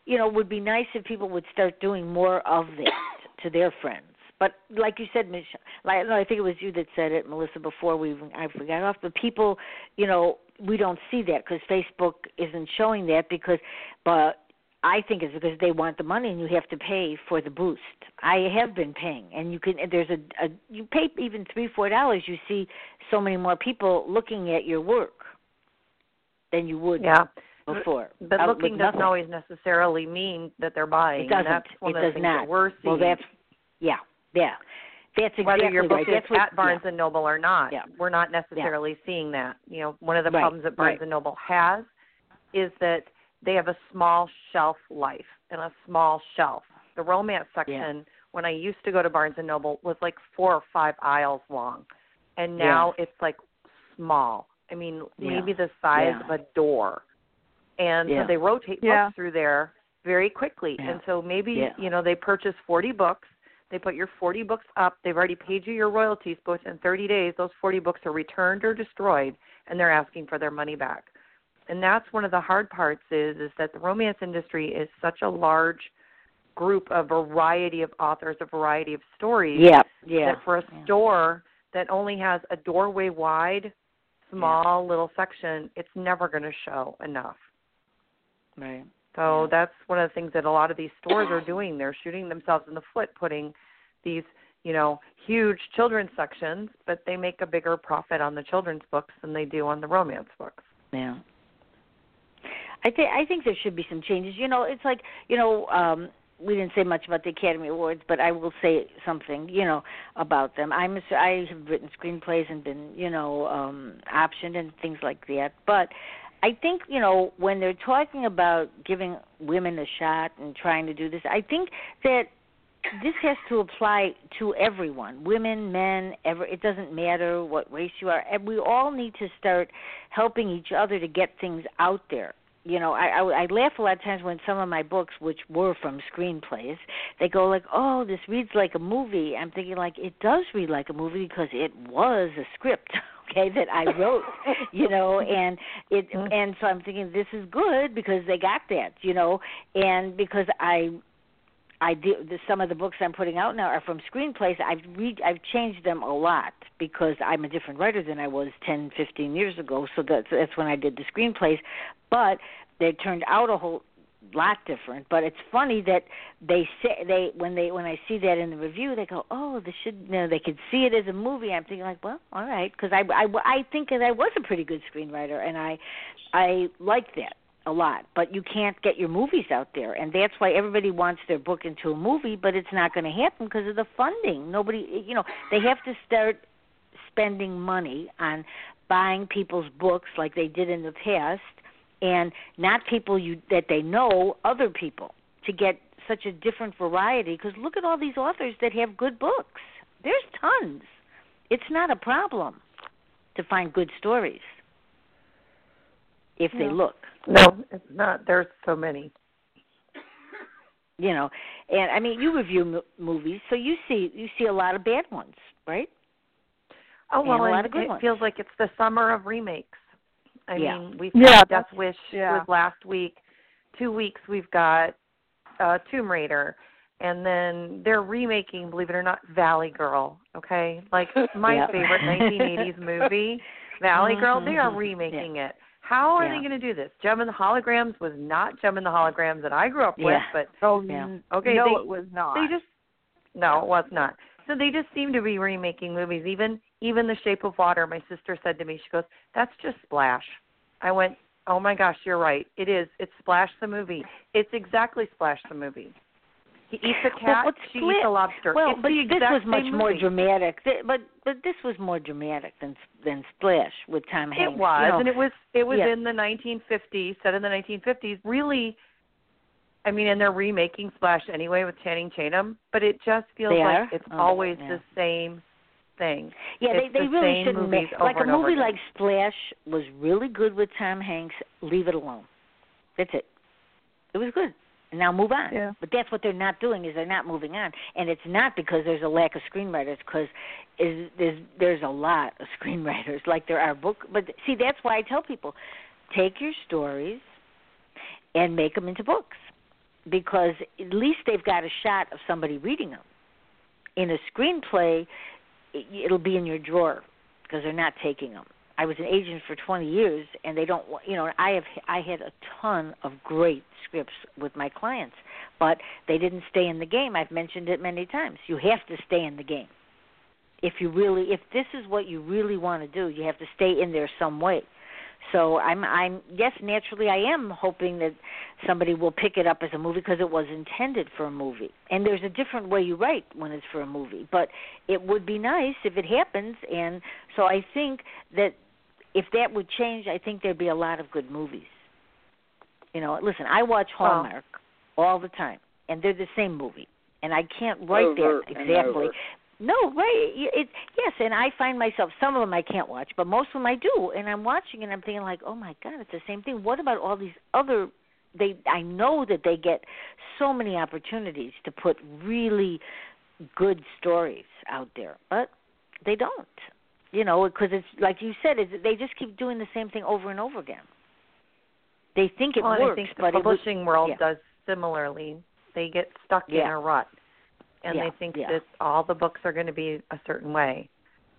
you know would be nice if people would start doing more of that to their friends but like you said, Mich, like no, I think it was you that said it, Melissa, before we I forgot off. But people, you know, we don't see that because Facebook isn't showing that because, but I think it's because they want the money and you have to pay for the boost. I have been paying, and you can. There's a, a you pay even three four dollars. You see so many more people looking at your work than you would yeah. Before. But looking doesn't nothing. always necessarily mean that they're buying. It doesn't. And that's one it of the does things not. that we're seeing. Well, that's yeah, yeah. That's exactly whether your book right. is what, at Barnes and Noble or not. Yeah. We're not necessarily seeing that. You know, one of the Right, problems that Barnes right. and Noble has is that they have a small shelf life and a small shelf. The romance section when I used to go to Barnes and Noble was like four or five aisles long. And now it's like small. I mean, Yeah. maybe the size Yeah. of a door. And Yeah. so they rotate Yeah. books through there very quickly. Yeah. And so maybe, Yeah. you know, they purchase 40 books they put your 40 books up. They've already paid you your royalties, but within 30 days, those 40 books are returned or destroyed, and they're asking for their money back. And that's one of the hard parts is is that the romance industry is such a large group, a variety of authors, a variety of stories. Yeah, yeah. That for a yeah. store that only has a doorway wide, small little section, it's never going to show enough. Right. So Yeah. that's one of the things that a lot of these stores are doing. They're shooting themselves in the foot putting these, you know, huge children's sections, but they make a bigger profit on the children's books than they do on the romance books. Yeah. I think I think there should be some changes. You know, it's like you know, um, we didn't say much about the Academy Awards, but I will say something. You know, about them. I'm a, I have written screenplays and been you know um, optioned and things like that. But I think you know when they're talking about giving women a shot and trying to do this, I think that this has to apply to everyone women men ever it doesn't matter what race you are and we all need to start helping each other to get things out there you know I, I i laugh a lot of times when some of my books which were from screenplays they go like oh this reads like a movie. I'm thinking like it does read like a movie because it was a script [laughs] okay that i wrote [laughs] you know and it mm-hmm. and so i'm thinking this is good because they got that you know and because i I do the, some of the books I'm putting out now are from screenplays. I've read I've changed them a lot because I'm a different writer than I was 10, 15 years ago. So that's that's when I did the screenplays, but they turned out a whole lot different. But it's funny that they say they when they when I see that in the review they go, oh, this should you know they could see it as a movie. I'm thinking like, well, all right, because I, I I think that I was a pretty good screenwriter and I I like that a lot, but you can't get your movies out there, and that's why everybody wants their book into a movie, but it's not going to happen because of the funding. Nobody, you know, they have to start spending money on buying people's books like they did in the past, and not people you that they know, other people to get such a different variety. Because look at all these authors that have good books. There's tons. It's not a problem to find good stories if they Yeah. look. No, it's not. There's so many. you know and i mean you review m- movies so you see you see a lot of bad ones right Oh And well, a lot and of good it ones. feels like it's the summer of remakes. I Yeah. mean, we Yeah, saw Death Wish yeah. was last week. Two weeks we've got uh Tomb Raider, and then they're remaking, believe it or not, Valley Girl. Okay, like my [laughs] Yep. favorite 1980s movie Valley Girl, Mm-hmm. they are [laughs] remaking it. How are Yeah. they going to do this? Jem and the Holograms was not Jem and the Holograms that I grew up with, Yeah. but Oh, mm, Yeah. Okay, no, they- it was not. they just no, it was not. So they just seem to be remaking movies. Even even The Shape of Water. My sister said to me, she goes, "That's just Splash." I went, "Oh my gosh, you're right. It is. It's Splash the movie. It's exactly Splash the movie. He eats a cat. what's she Split- eats a lobster. Well, it's but this was much more dramatic. But but this was more dramatic than than Splash with Tom Hanks. It was, you know. and it was it was Yeah. in the 1950s, set in the 1950s. Really, I mean, and they're remaking Splash anyway with Channing Tatum, but it just feels They like are? it's Oh, always yeah. the same thing. Yeah, It's they they the really shouldn't make like a movie again. like Splash was really good with Tom Hanks. Leave it alone. That's it. It was good. And now move on. Yeah. But that's what they're not doing is they're not moving on, and it's not because there's a lack of screenwriters. Because is there's there's a lot of [laughs] screenwriters like there are book. But see, that's why I tell people, take your stories and make them into books, because at least they've got a shot of somebody reading them. In a screenplay, it- it'll be in your drawer because they're not taking them. I was an agent for 20 years, and they don't. You know, I have I had a ton of great scripts with my clients, but they didn't stay in the game. I've mentioned it many times. You have to stay in the game. If you really, if this is what you really want to do, you have to stay in there some way. So I'm, I'm yes, naturally, I am hoping that somebody will pick it up as a movie because it was intended for a movie. And there's a different way you write when it's for a movie, but it would be nice if it happens. And so I think that if that would change, I think there'd be a lot of good movies. You know, listen, I watch Hallmark all the time, and they're the same movie, and I can't write Over that exactly. No, right? It yes, and I find myself some of them I can't watch, but most of them I do, and I'm watching and I'm thinking like, oh my god, it's the same thing. What about all these other? They I know that they get so many opportunities to put really good stories out there, but they don't. You know, because it's like you said, it's, they just keep doing the same thing over and over again. They think it well, works, I think the but publishing world yeah. does similarly. They get stuck in a rut, and Yeah, they think yeah. that all the books are going to be a certain way.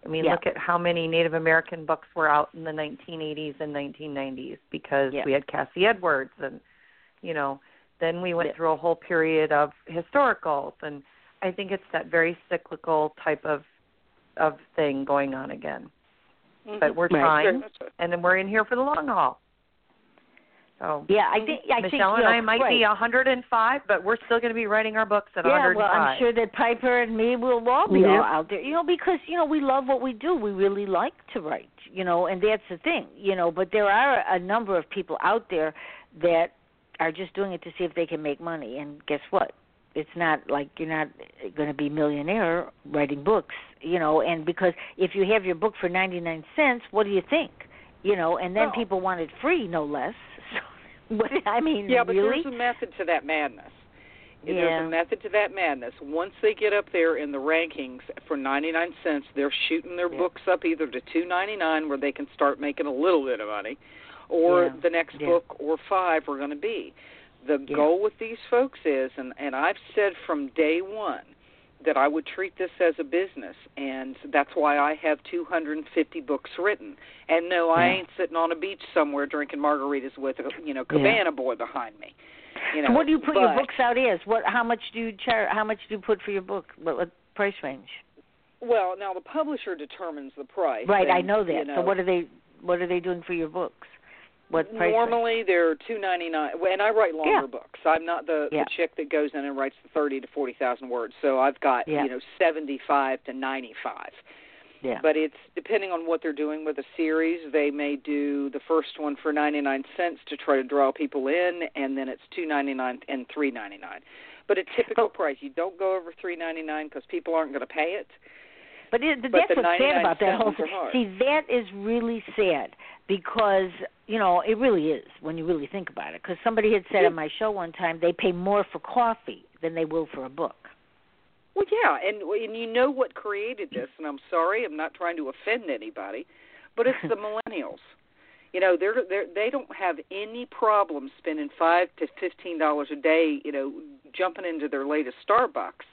I mean, Yeah. look at how many Native American books were out in the 1980s and 1990s because Yeah. we had Cassie Edwards, and you know, then we went Yeah. through a whole period of historicals, and I think it's that very cyclical type of of thing going on again. But we're Mm-hmm. Right. trying, and then we're in here for the long haul. So Yeah, I think I think Michelle you and know, I might right. be 105, but we're still going to be writing our books at yeah, 105. well, I'm sure that Piper and me will all be Yeah. all out there. You know, because you know we love what we do. We really like to write. You know, and that's the thing. You know, but there are a number of people out there that are just doing it to see if they can make money. And guess what? It's not like you're not going to be millionaire writing books. You know, and because if you have your book for 99 cents, what do you think? You know, and then Well- people want it free, no less. [laughs] So, what I mean, Yeah, but really? there's a method to that madness. Yeah. There's a method to that madness. Once they get up there in the rankings for 99 cents, they're shooting their Yeah. books up either to 2.99 where they can start making a little bit of money, or Yeah. the next book or five are going to be. The Yeah. goal with these folks is, and and I've said from day one that I would treat this as a business, and that's why I have 250 books written. And no, I Yeah. ain't sitting on a beach somewhere drinking margaritas with a you know cabana boy behind me. You know, So what do you put your books out as? What? How much do you char- How much do you put for your book? What, what price range? Well, now the publisher determines the price. Right, I know that. You know, So what are they? What are they doing for your books? What price? range? Normally they're two ninety nine, and I write longer Yeah. books. I'm not the, Yeah. the chick that goes in and writes the thirty to forty thousand words. So I've got Yeah. you know seventy five to ninety five. Yeah. But it's depending on what they're doing with a series. They may do the first one for ninety nine cents to try to draw people in, and then it's two ninety nine and three ninety nine. But a typical But- price, you don't go over three ninety nine because people aren't going to pay it. But, it, But that's the what's sad about that whole thing. See, that is really sad because you know it really is when you really think about it. Because somebody had said on my show one time they pay more for coffee than they will for a book. Well, yeah, and and you know what created this, and I'm sorry, I'm not trying to offend anybody, but it's the [laughs] millennials. You know, they're they they don't have any problem spending five to fifteen dollars a day. You know, jumping into their latest Starbucks.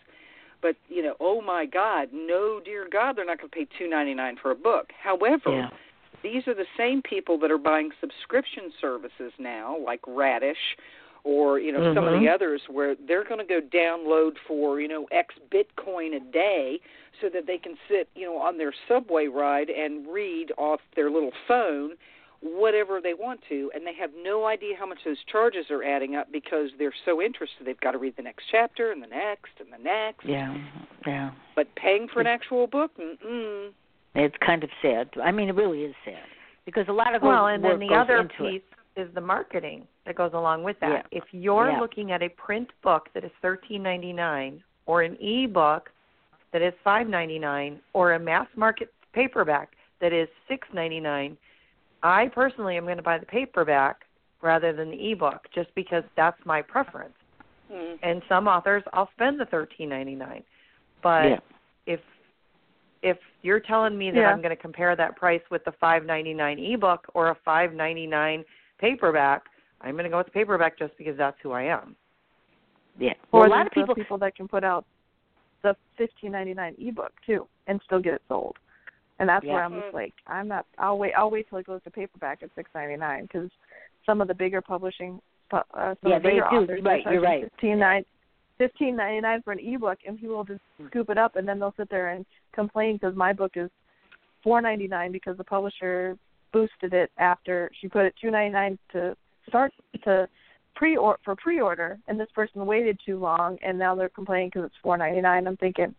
But you know, oh my God, no, dear God, they're not going to pay two ninety nine for a book. However, these are the same people that are buying subscription services now, like Radish or you know mm-hmm. some of the Mm-hmm. others where they're going to go download for you know x bitcoin a day so that they can sit you know on their subway ride and read off their little phone whatever they want to and they have no idea how much those charges are adding up because they're so interested they've got to read the next chapter and the next and the next Yeah, yeah. but paying for an actual book mm It's kind of sad. I mean, it really is sad because a lot of well, goes- and then the other piece it. is the marketing that goes along with that. Yeah. If you're Yeah. looking at a print book that is thirteen ninety nine or an e book that is five ninety nine or a mass market paperback that is six ninety nine, I personally am going to buy the paperback rather than the ebook just because that's my preference. mm And some authors I'll spend the thirteen ninety nine. But Yeah. if if you're telling me that Yeah. I'm going to compare that price with the 5.99 ebook or a 5.99 paperback, I'm going to go with the paperback just because that's who I am. Yeah. Or Well, a lot of people. people that can put out the fifteen ninety nine ebook too and still get it sold. And that's where I'm just like, I'm not. I'll wait. I'll wait till it goes to paperback at six ninety nine because some of the bigger publishing, uh, some Yeah, of the they bigger do. authors, Right, they're you're right. Fifteen nine, fifteen ninety nine for an ebook, and people will just hmm. scoop it up, and then they'll sit there and complain because my book is four ninety nine because the publisher boosted it after she put it two ninety nine to start to pre or for pre order, and this person waited too long, and now they're complaining because it's four ninety nine. I'm thinking,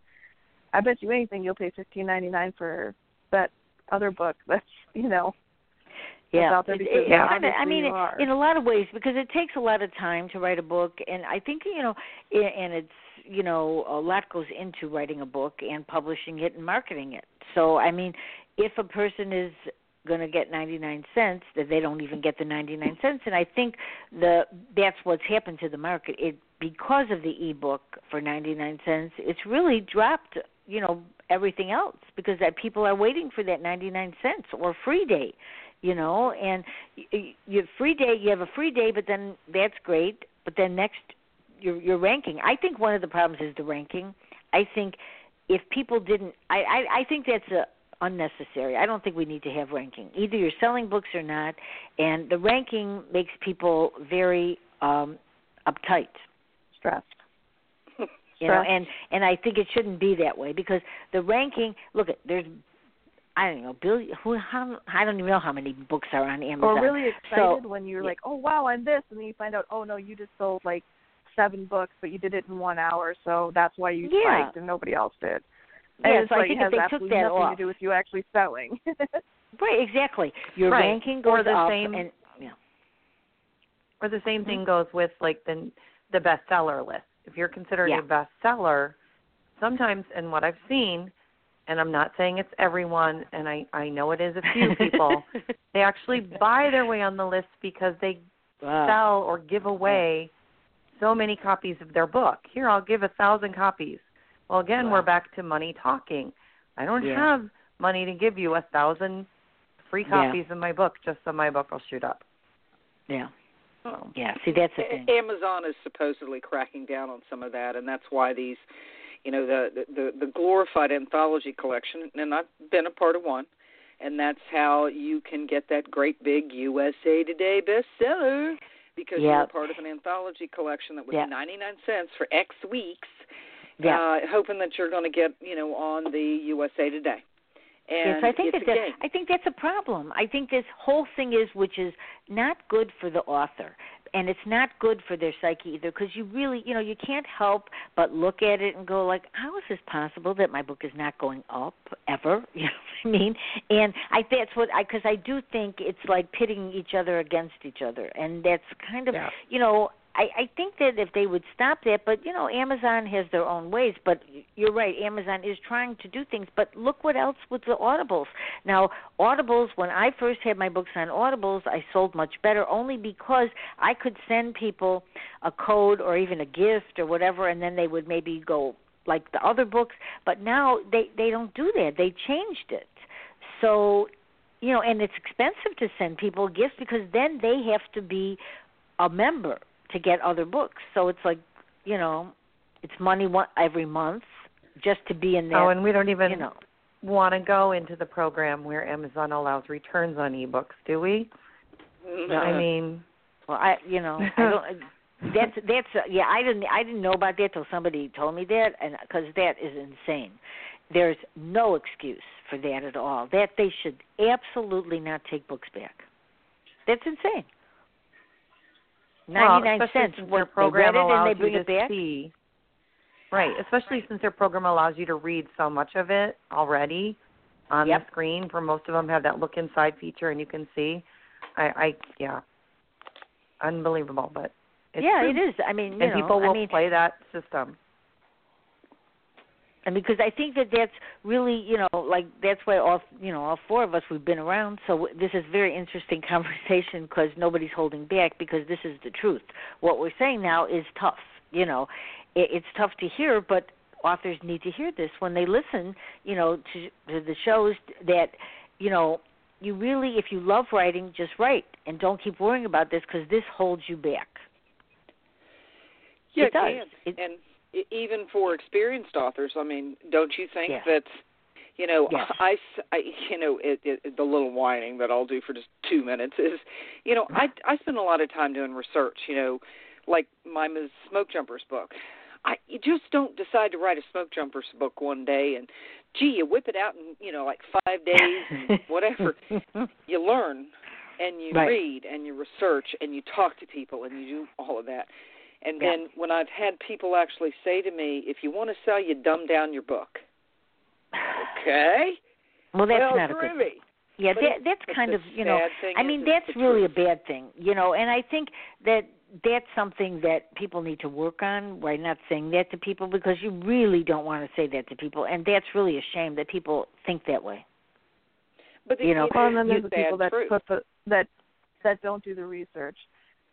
I bet you anything you'll pay fifteen ninety nine for that other book that's you know yeah, It- it- Yeah. kinda- I mean, in a lot of ways, because it takes a lot of time to write a book, and I think you know, and it's you know, a lot goes into writing a book and publishing it and marketing it. So, I mean, if a person is going to get 99 cents that they don't even get the 99 cents and I think the that's what's happened to the market it because of the ebook for 99 cents it's really dropped you know everything else because that people are waiting for that 99 cents or free day you know and you, you free day you have a free day but then that's great but then next your your ranking. I think one of the problems is the ranking. I think if people didn't i i, I think that's a unnecessary. I don't think we need to have ranking. Either you're selling books or not and the ranking makes people very um uptight. Stressed. you know and and i think it shouldn't be that way because the ranking look at there's i don't know bill who how i don't even know how many books are on amazon Or really excited So- when you're yeah. like, oh wow, I'm this, and then you find out, oh no, you just sold like seven books, but you did it in one hour, so that's why you Yeah. spiked and nobody else did. And yeah it's so like i think it if has they took absolutely that nothing off to do with you actually selling. [laughs] right exactly your Right. ranking goes Or the up same- and yeah Or the same thing mm-hmm. goes with like the the bestseller list. If you're considered Yeah. a bestseller, sometimes and what I've seen, and I'm not saying it's everyone, and I I know it is a few [laughs] people, they actually buy their way on the list because they Wow. sell or give away so many copies of their book. Here, I'll give a thousand copies. Well, again, Wow. we're back to money talking. I don't Yeah. have money to give you a thousand free Yeah. copies of my book just so my book will shoot up. yeah So, yeah see that's the thing Amazon is supposedly cracking down on some of that, and that's why these, you know, the the the glorified anthology collection, and I've been a part of one, and that's how you can get that great big USA Today bestseller because you're a part of an anthology collection that was Yep. 99 cents for X weeks, yeah uh, hoping that you're going to get, you know, on the USA Today. And yes, I think it's that's a. I think that's a problem. I think this whole thing is, which is not good for the author, and it's not good for their psyche either, because you really, you know, you can't help but look at it and go like, how is this possible that my book is not going up ever? [laughs] You know what I mean? And I that's what I because I do think it's like pitting each other against each other, and that's kind of, Yeah. you know. I, I think that if they would stop that, but you know, Amazon has their own ways. But you're right, Amazon is trying to do things. But look what else with the Audibles. Now, Audibles, when I first had my books on Audibles, I sold much better only because I could send people a code or even a gift or whatever, and then they would maybe go like the other books. But now they they don't do that. They changed it. So, you know, and it's expensive to send people gifts because then they have to be a member to get other books. So it's like, you know, it's money one, every month just to be in there. Oh, and we don't even you know. want to go into the program where Amazon allows returns on ebooks, do we? No. I mean, Well, I you know I don't. [laughs] That's that's uh, yeah. I didn't I didn't know about that till somebody told me that, and because that is insane. There's no excuse for that at all. That they should absolutely not take books back. That's insane. Well, Ninety nine especially cents. since their they program and allows they you to see. Right, especially since their program allows you to read so much of it already on Yep. the screen. For most of them, have that look inside feature, and you can see. I, I yeah, unbelievable, but it's yeah, true. it is. I mean, you and know, people will I mean, play that system. And because I think that that's really, you know, like that's why all, you know, all four of us we've been around. So this is very interesting [laughs] conversation because nobody's holding back because this is the truth. What we're saying now is tough. You know, it, it's tough to hear, but authors need to hear this when they listen. You know, to, to the shows that, you know, you really, if you love writing, just write and don't keep worrying about this because this holds you back. Yeah, it does. It- and even for experienced authors, I mean, don't you think Yes. that you know, Yes. [laughs] I, I- you know, it, it, the little whining that I'll do for just two minutes is, you know, I I spend a lot of time doing research. You know, like my Ms. Smoke Jumpers book. I you just don't decide to write a Smoke Jumpers book one day and, gee, you whip it out in you know like five days and [laughs] whatever. you learn and you Right. read and you research and you talk to people and you do all of that. And Yeah. then when I've had people actually say to me, if you want to sell, you dumb down your book. Okay. [laughs] well, that's well, not a good thing. Yeah, But that, that's kind of you know. thing I mean, that's really truth. a bad thing, you know. And I think that that's something that people need to work on. By not saying that to people because you really don't want to say that to people, and that's really a shame that people think that way. But the, you know, Well, and then the there's the people that truth. put the that that don't do the research.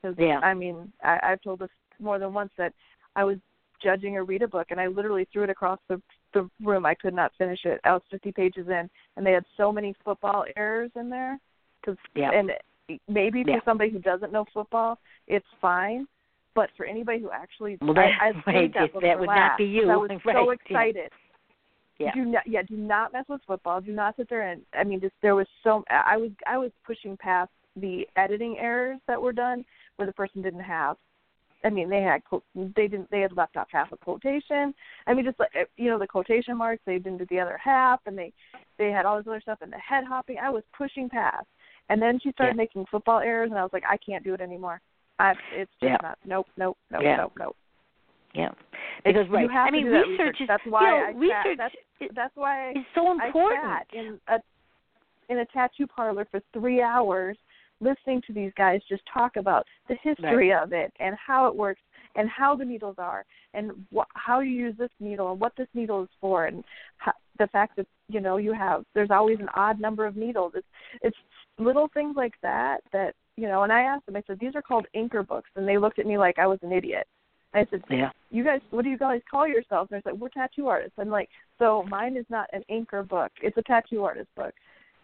Because Yeah. I mean, I, I've told this more than once that I was judging or read a book and I literally threw it across the the room. I could not finish it. I was 50 pages in, and they had so many football errors in there. Cause, Yeah. And maybe for somebody who doesn't know football, it's fine. But for anybody who actually, Well, I, that- I right, saved that that would not be you. I was Right, so excited. Yeah. Do not, yeah, do not mess with football. Do not sit there and I mean, just there was so I was I was pushing past the editing errors that were done where the person didn't have. I mean, they had they didn't they had left off half a quotation. I mean, just like eh, you know the quotation marks they didn't do the other half, and they they had all this other stuff and the head hopping. I was pushing past, and then she started Yeah. making football errors, and I was like, I can't do it anymore. I it's just Yeah. not nope nope nope Yeah. nope nope. Yeah. Because right. you have I mean, to do that research is That's why you know, I sat- research that's, that's why is so important. I sat in a in a tattoo parlor for three hours listening to these guys just talk about the history of it and how it works and how the needles are and wh- how you use this needle and what this needle is for and how, the fact that you know you have there's always an odd number of needles. It's it's little things like that that you know and i asked them i said these are called inker books and they looked at me like i was an idiot. I said Yeah. you guys what do you guys call yourselves? And they're like we're tattoo artists. I'm like so mine is not an inker book. It's a tattoo artist book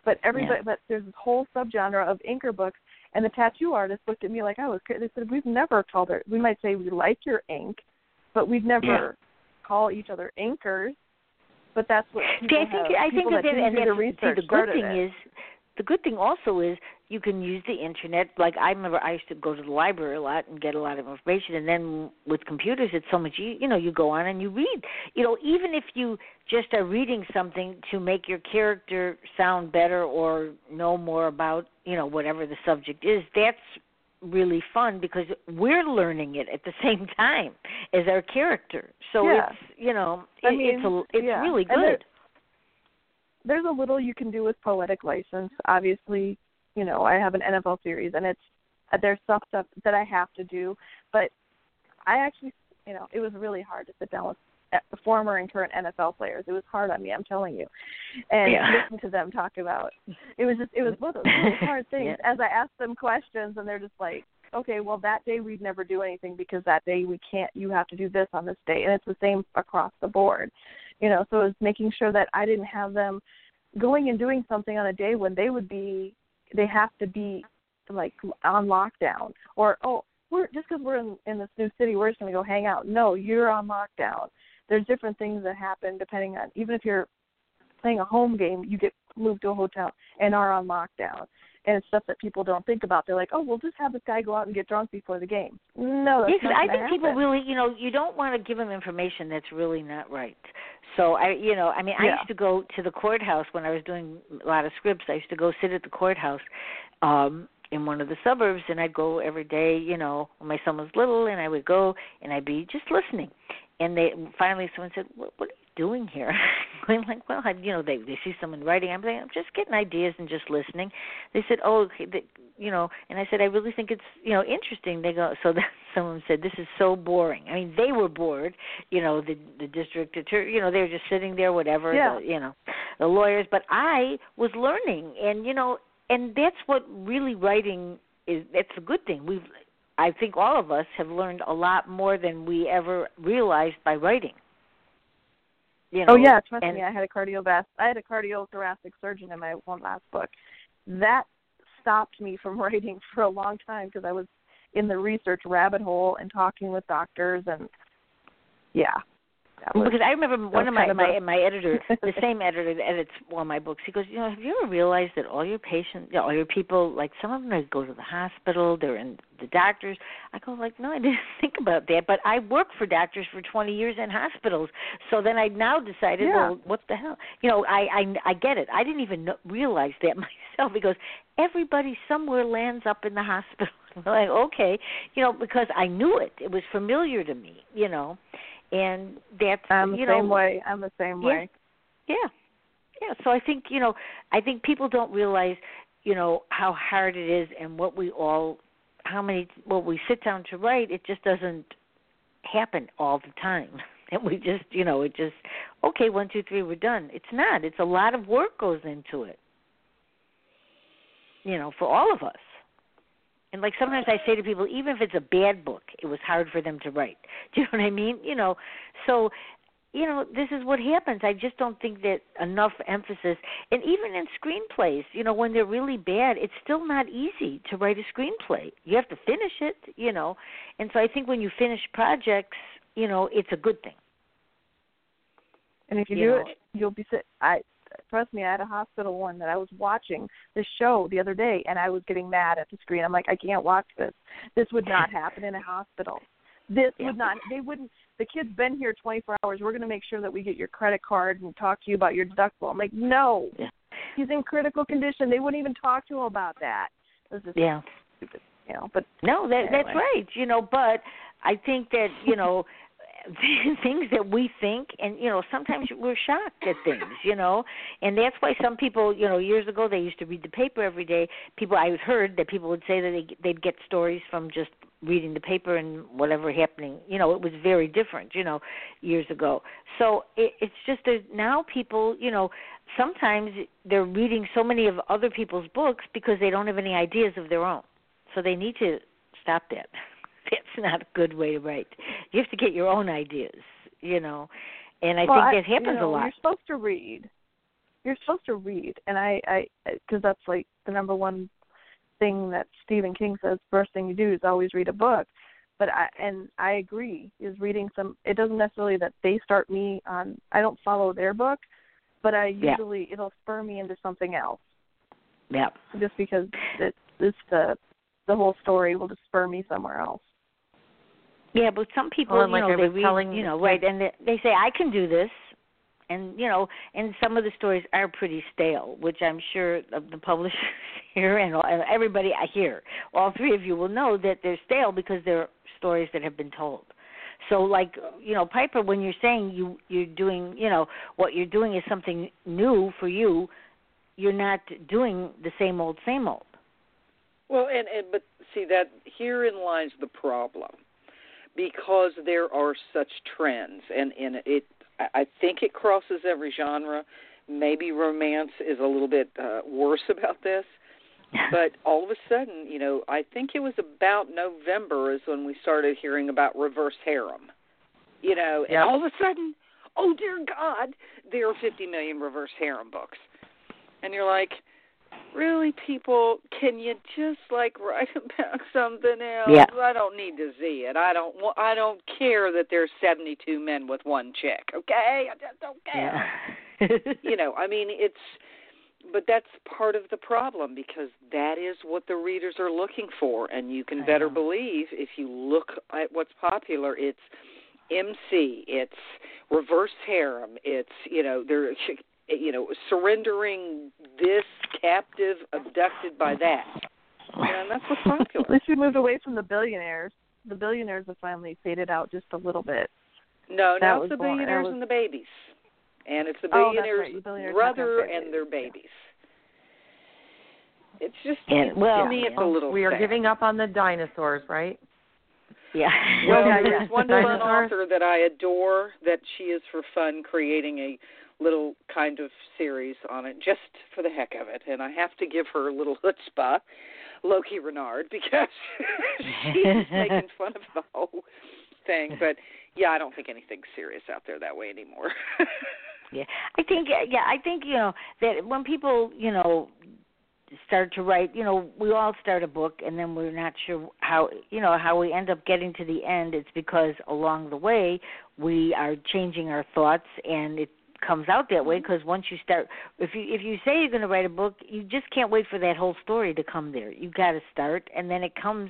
but everybody Yeah. but there's this whole subgenre of inker books and the tattoo artist looked at me like i was crazy they said we've never called her we might say we like your ink but we've never Yeah. call each other inkers but that's what See, I think have, I think that, that and do the the good thing is the good thing also is you can use the internet. Like I remember, I used to go to the library a lot and get a lot of information. And then with computers, it's so much. You, you know, you go on and you read. You know, even if you just are reading something to make your character sound better or know more about, you know, whatever the subject is, that's really fun because we're learning it at the [laughs] same time as our character. So Yeah. it's you know, I it, mean, it's a, it's yeah. really good. There's a little you can do with poetic license. Obviously, you know, I have an NFL series and it's uh, there's stuff stuff that I have to do, but I actually, you know, it was really hard to sit down with former and current NFL players. It was hard on me, I'm telling you, and Yeah. [laughs] listen to them talk about. It was just, it was one of those really hard [laughs] things. Yeah. As I asked them questions, and they're just like, okay, well that day we'd never do anything because that day we can't. You have to do this on this day, and it's the same across the board. You know, so it was making sure that I didn't have them going and doing something on a day when they would be they have to be like on lockdown or oh we're just because we're in in this new city we're just going to go hang out no you're on lockdown there's different things that happen depending on even if you're playing a home game, you get moved to a hotel and are on lockdown. And it's stuff that people don't think about. They're like, "Oh, we'll just have this guy go out and get drunk before the game." No, that's yeah, not I think people really, you know, you don't want to give them information that's really not right. So I, you know, I mean, I Yeah. used to go to the courthouse when I was doing a lot of scripts. I used to go sit at the courthouse um in one of the suburbs, and I'd go every day. You know, when my son was little, and I would go and I'd be just listening. And they finally someone said, "What, what are doing here?" [laughs] I'm like, "Well, I, you know, they they see someone writing. I'm like, I'm just getting ideas and just listening." They said, "Oh, okay, the, you know," and I said, "I really think it's you know interesting." They go, so [laughs] then someone said, "This is so boring." I mean, they were bored. You know, the the district attorney. You know, they were just sitting there, whatever. Yeah. The, you know, the lawyers. But I was learning, and you know, and that's what really writing is. That's a good thing. We've I think all of us have learned a lot more than we ever realized by writing. You oh, know, Oh yeah, trust and, me, I had a cardiovascular I had a cardiothoracic surgeon in my one last book. That stopped me from [laughs] writing for a long time because I was in the research rabbit hole and talking with doctors and yeah. Was, because I remember one of my of my my editor, [laughs] the same editor that edits all my books. He goes, you know, have you ever realized that all your patients, you know, all your people, like some of them they go to the hospital, they're in the doctors. I go like, no, I didn't [laughs] think about that, but I worked for doctors for 20 years in hospitals. So then I now decided, Yeah. well, what the hell? You know, I I I get it. I didn't even know, realize that [laughs] myself because everybody somewhere lands up in the hospital. I'm like, okay, you know, because I knew it. It was familiar to me, you know. And that's I'm the same know, way. I'm the same Yeah. way. yeah. Yeah. So I think, you know, I think people don't realize, you know, how hard it is and what we all how many what we sit down to write, it just doesn't happen all the time. [laughs] And we just you know, it just okay, one, two, three, we're done. It's not. It's a lot of work goes into it. You know, for all of us. And like sometimes I say to people, even if it's a bad book, it was hard for them to write. [laughs] Do you know what I mean? You know, so you know this is what happens i just don't think that enough emphasis and even in screenplays you know when they're really bad it's still not easy to write a screenplay you have to finish it you know and so i think when you finish projects you know it's a good thing And if you, You do know. it, you'll be. I trust me. I had a hospital one that I was watching this show the other day, and I was getting mad at the screen. I'm like, I can't watch this. This would not [laughs] happen in a hospital. This would not. They wouldn't. The kid's been here 24 hours. We're going to make sure that we get your credit card and talk to you about your deductible. I'm like, no. He's in critical condition. They wouldn't even talk to him about that. This is yeah stupid. You know, but No, that that's right. You know, but I think that you know [laughs] [laughs] things that we think, and you know, sometimes we're shocked at things. You know, and that's why some people, you know, years ago they used to read the paper every day. People I heard that people would say that they they'd get stories from just reading the paper and whatever happening. You know, it was very different. You know, years ago. So it, it's just that now people, you know, sometimes they're reading so many of other people's books because they don't have any ideas of their own. So they need to stop that. [laughs] That's not a good way to write. You have to get your own ideas, you know. And I well, think that happens you know, a lot. You're supposed to read. You're supposed to read, and I, I, because that's like the number one thing that Stephen King says. First thing you do is always read a book. But I, and I agree, is reading some. It doesn't necessarily that they start me on. I don't follow their book, but I Yeah. usually it'll spur me into something else. Yeah. Just because it, it's the the whole story will just spur me somewhere else. Yeah, but some people, Well, you like know, they read, telling you know, the right, and they, they say I can do this, and you know, and some of the stories are pretty stale, which I'm sure the [laughs] publishers here and, and everybody I hear, all three of you will know that they're stale because they're stories that have been told. So, like, you know, Piper, when you're saying you you're doing, you know, what you're doing is something new for you, you're not doing the same old, same old. Well, and, and but see that herein lies the problem, because there are such trends, and and it I think it crosses every genre. Maybe romance is a little bit uh, worse [laughs] about this, but all of a sudden, you know, I think it was about November is when we started hearing about reverse harem. You know, and Yep. all of a sudden, oh dear God, there are 50 million reverse harem books, and you're like, really, people, can you just like write [laughs] about something else? Yeah. I don't need to see it. I don't. I don't care that there's 72 men with one chick. Okay, I just don't care. Yeah. [laughs] you know, I mean, it's but that's part of the problem because that is what the readers are looking for and you can I better know. believe if you look at what's popular it's MC, it's reverse harem, it's you know they're [laughs] Eh, you know surrendering this captive abducted by that, and that's what's [laughs] popular. At least we moved away from the billionaires. The billionaires have finally faded out just a little bit. No, That now it's the billionaires was- and the babies, and it's the Oh, billionaires' right, the billionaires brother and their babies, babies. It's just And- well, to me, it's a little. we are sad. giving up on the dinosaurs, right? Yeah. [laughs] Well, Yeah, there's yeah. one woman Dinosaurs. author that I adore that she is for fun creating a little kind of series on it just for the heck of it, and I have to give her a little chutzpah, Loki Renard, [laughs] because she's making [laughs] fun of the whole thing. But yeah, I don't think anything's serious out there that way anymore. Yeah, I think yeah, I think you know that when people you know start to write, you know, we all start a book and then we're not sure how you know how we end up getting to the end. It's because along the way we are changing our thoughts and it comes out that way because once you start if you if you say you're going to write a book you just can't wait for that whole story to come there. You got to start and then it comes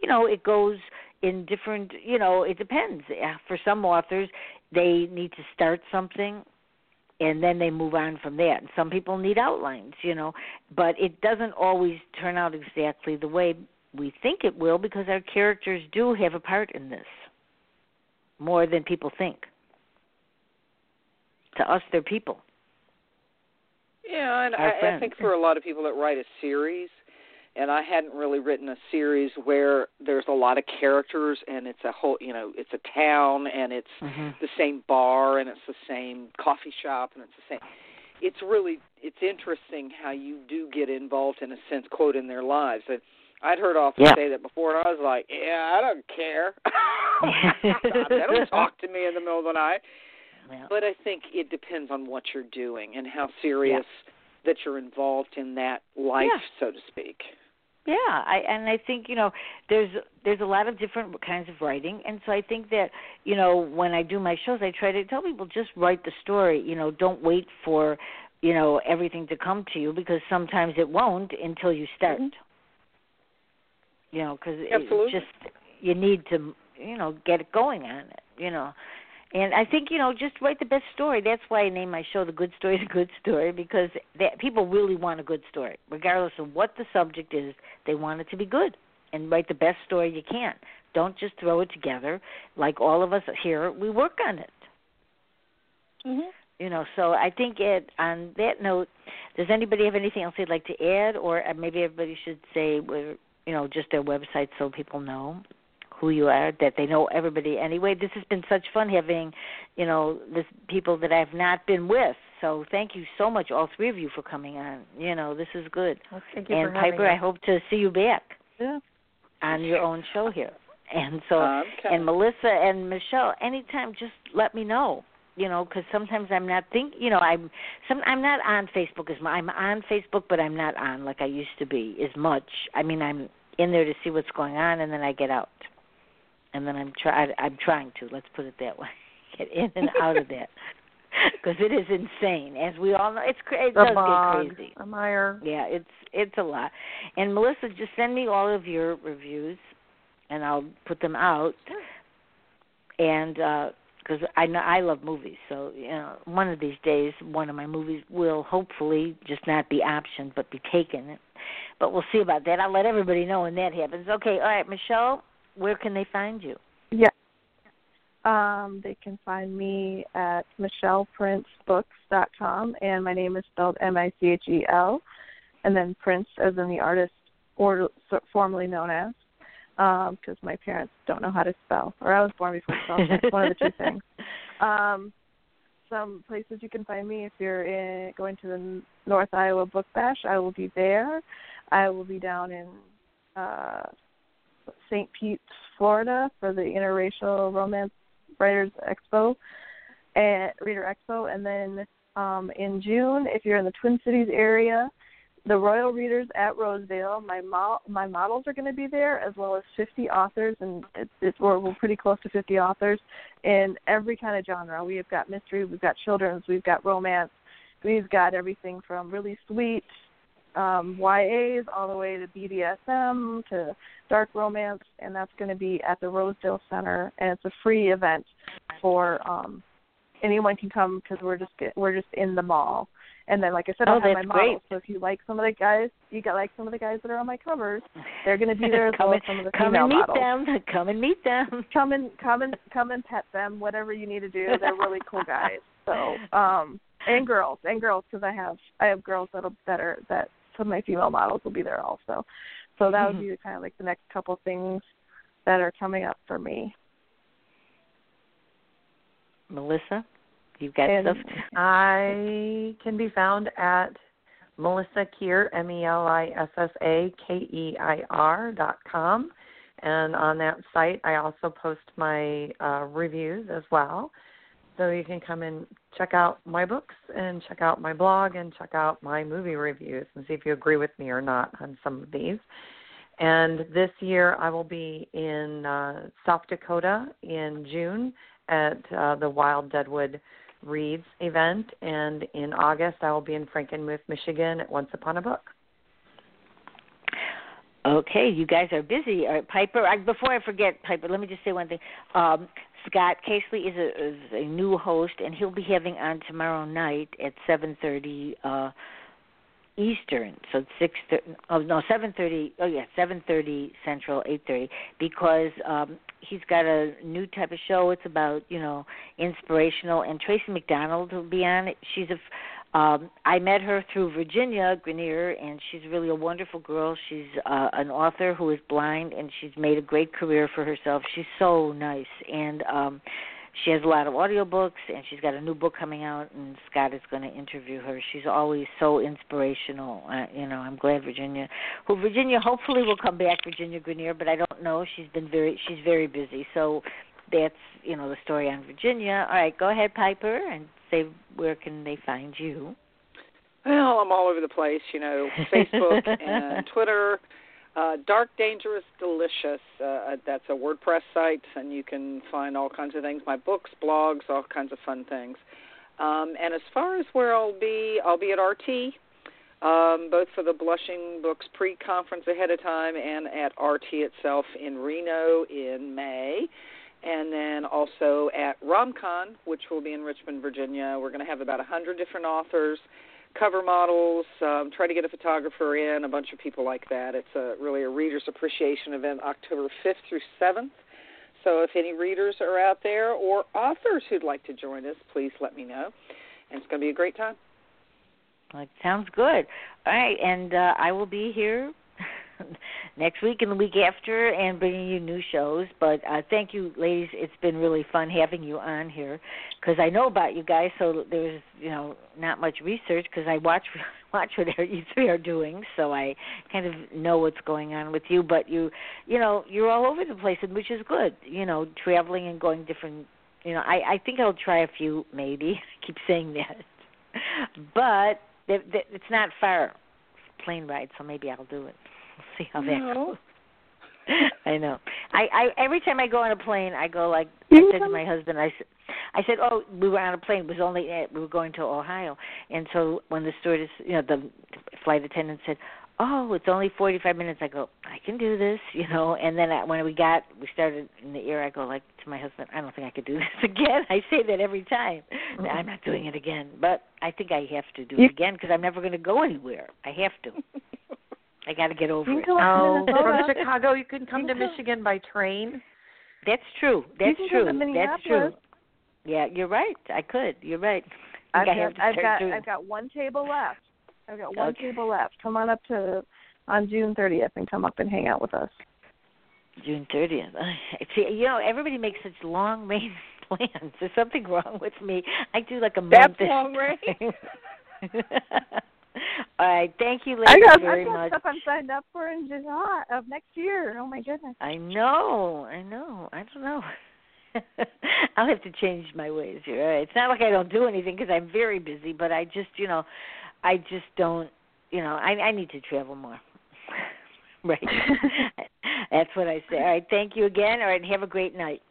you know it goes in different you know it depends. Uh, for some authors they need to start something and then they move on from that. And some people need outlines, you know, but it doesn't always turn out exactly the way we think it will because our characters do have a part in this more than people think. To us, they're people. Yeah, and I, I think for a lot of people that write a series, and I hadn't really written a series where there's a lot of characters and it's a whole, you know, it's a town and it's Mm-hmm. the same bar and it's the same coffee shop and it's the same. It's really it's interesting how you do get involved in a sense, quote, in their lives. And I'd heard authors Yeah. say that before, and I was like, yeah, I don't care. [laughs] they don't [laughs] talk to me in the middle of the night. Yeah. But I think it depends on what you're doing and how serious that you're involved in that life, Yeah. so to speak. Yeah, I and I think you know there's there's a lot of different kinds of writing, and so I think that you know when I do my shows, I try to tell people just write the story. You know, don't wait for you know everything to come to you because sometimes it won't until you start. Mm-hmm. You know, because just you need to you know get it going on it. You know. And I think you know, just write the best story. That's why I name my show "The Good Story." [laughs] The Good Story because that people really want a good story, regardless of what the subject is. They want it to be good, and write the best story you can. Don't just throw it together. Like all of us here, we work on it. Mm-hmm. You know, so I think it. On that note, does anybody have anything else they'd like to add, or uh, maybe everybody should say, you know, just their website so people know who you are, that they know everybody anyway. This has been such fun having, you know, this people that I've not been with. So thank you so much, all three of you, for coming on. You know, this is good. Well, thank you and for having Piper, I hope to see you back Yeah. on your own show here. And so, Um, and Melissa and Michel, anytime, just let me know. You know, because sometimes I'm not think. You know, I'm some. I'm not on Facebook as much. I'm on Facebook, but I'm not on like I used to be as much. I mean, I'm in there to see what's going on, and then I get out. And then I'm try. I'm trying to. Let's put it that way. [laughs] Get in and out of that [laughs] because it is insane, as we all know. It's cra- it does bog, get crazy. the mire. Yeah, it's it's a lot. And Melissa, just send me all of your reviews, and I'll put them out. And uh, because I know I love movies, so you know, one of these days, one of my movies will hopefully just not be optioned, but be taken. But we'll see about that. I'll let everybody know when that happens. Okay, all right, Michel, where can they find you? Yeah. Um, they can find me at michelprincebooks.com, and my name is spelled M-I-C-H-E-L, and then Prince as in the artist, or so- formerly known as, because my parents don't know how to spell, or I was born before spelling. It's one of the two things. [laughs] Um, some places you can find me if you're in, going to the North Iowa Book Bash, I will be there. I will be down in uh, St. Pete's, Florida, for the Interracial Romance Writers Expo and Reader Expo, and then um, in June, if you're in the Twin Cities area, the Royal Readers at Rosedale. My mo- my models are going to be there, as well as 50 authors, and it's, it's we're, we're pretty close to 50 authors in every kind of genre. We have got mystery, we've got children's, we've got romance, we've got everything from really sweet um, YAs all the way to BDSM to dark romance, and that's going to be at the Rosedale Center, and it's a free event for um, anyone can come because we're just we're just in the mall. And then, like I said, oh, I'll have my great. models. So if you like some of the guys, you got like some of the guys that are on my covers. They're going to be there as [laughs] come well as some of the come female and meet models. them. [laughs] Come and meet them. [laughs] Come and come and come and pet them. Whatever you need to do. They're really cool guys. So um and girls and girls because I have I have girls that'll that are that some of my female models will be there also. So that would be kind of like the next couple things that are coming up for me. Melissa, you've got And- stuff. I can be found at Melissa Keir, M E L I S S A K E I R dot com. And on that site, I also post my uh, reviews as well. So you can come and check out my books and check out my blog and check out my movie reviews and see if you agree with me or not on some of these. And this year, I will be in uh, South Dakota in June at uh, the Wild Deadwood Reads event, and in August I will be in Frankenmuth, Michigan at Once Upon a Book. Okay, you guys are busy. All right, Piper, I, before I forget, Piper, let me just say one thing. Um, Scott Casely is a, is a new host, and he'll be having on tomorrow night at 7:30 uh, Eastern. So six. Oh no, 7:30. Oh yeah, 7:30 Central, 8:30. Because um, he's got a new type of show. It's about you know inspirational, and Tracy McDonald will be on it. She's a um, I met her through Virginia Grenier, and she's really a wonderful girl. She's uh, an author who is blind, and she's made a great career for herself. She's so nice, and um, she has a lot of audiobooks, and she's got a new book coming out. And Scott is going to interview her. She's always so inspirational. Uh, you know, I'm glad Virginia, who Virginia hopefully will come back, Virginia Grenier, but I don't know. She's been very, she's very busy. So that's you know the story on Virginia. All right, go ahead, Piper, and say where can they find you? Well, I'm all over the place, you know, [laughs] Facebook and Twitter. Uh, Dark, Dangerous, Delicious. Uh, that's a WordPress site, and you can find all kinds of things. My books, blogs, all kinds of fun things. Um, and as far as where I'll be, I'll be at RT, um, both for the Blushing Books pre-conference ahead of time and at RT itself in Reno in May and then also at RomCon, which will be in Richmond, Virginia. We're going to have about a 100 different authors, cover models, um, try to get a photographer in, a bunch of people like that. It's a, really a readers appreciation event October 5th through 7th. So if any readers are out there or authors who'd like to join us, please let me know. And it's going to be a great time. It sounds good. All right, and uh, I will be here [laughs] next week and the week after and bringing you new shows. But uh, thank you, ladies. It's been really fun having you on here because I know about you guys. So there's you know not much research because I watch [laughs] watch what [laughs] you three are doing. So I kind of know what's going on with you. But you you know you're all over the place, and which is good. You know, traveling and going different. You know, I I think I'll try a few maybe. Keep saying that, but it's not far plane ride, so maybe I'll do it. We'll [laughs] see how that No. goes. [laughs] I know. I, I every time I go on a plane, I go like I said to my husband. I said, I said, oh, we were on a plane. It was only uh, we were going to Ohio, and so when the stewardess, you know, the flight attendant said, oh, it's only forty five minutes. I go, I can do this, [laughs] you know. And then I, when we got, we started in the air. I go like to my husband, I don't think I could do this again. I say that every time. I'm not doing it again, but I think I have to do it again because I'm never going to go anywhere. I have to. I got to get over it. can go up to Oh, from Chicago, you can come You to can- Michigan by train. That's true. That's true. That's true. Yeah, you're right. I could. You're right. I I've got, I've got, doing- I've got one table left. I've got one Okay. table left. Come on up to on June 30th and come up and hang out with us. June 30th. See, you know, everybody makes such long [laughs] range plans. There's something wrong with me. I do like a That's month. long range. [laughs] [laughs] All right. Thank you, I ladies, got, very I've got much. stuff I'm signed up for in July of next year. Oh my goodness. I know. I know. I don't know. [laughs] I'll have to change my ways here. All right. It's not like I don't do anything because I'm very busy, but I just, you know, I just don't, you know, I I need to travel more. [laughs] right. That's what I say. All right. Thank you again. All right. Have a great night.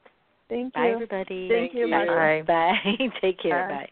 Thank Bye, you. everybody. Thank you. Thank you. Bye. Bye. Bye. Take care. Bye. Bye.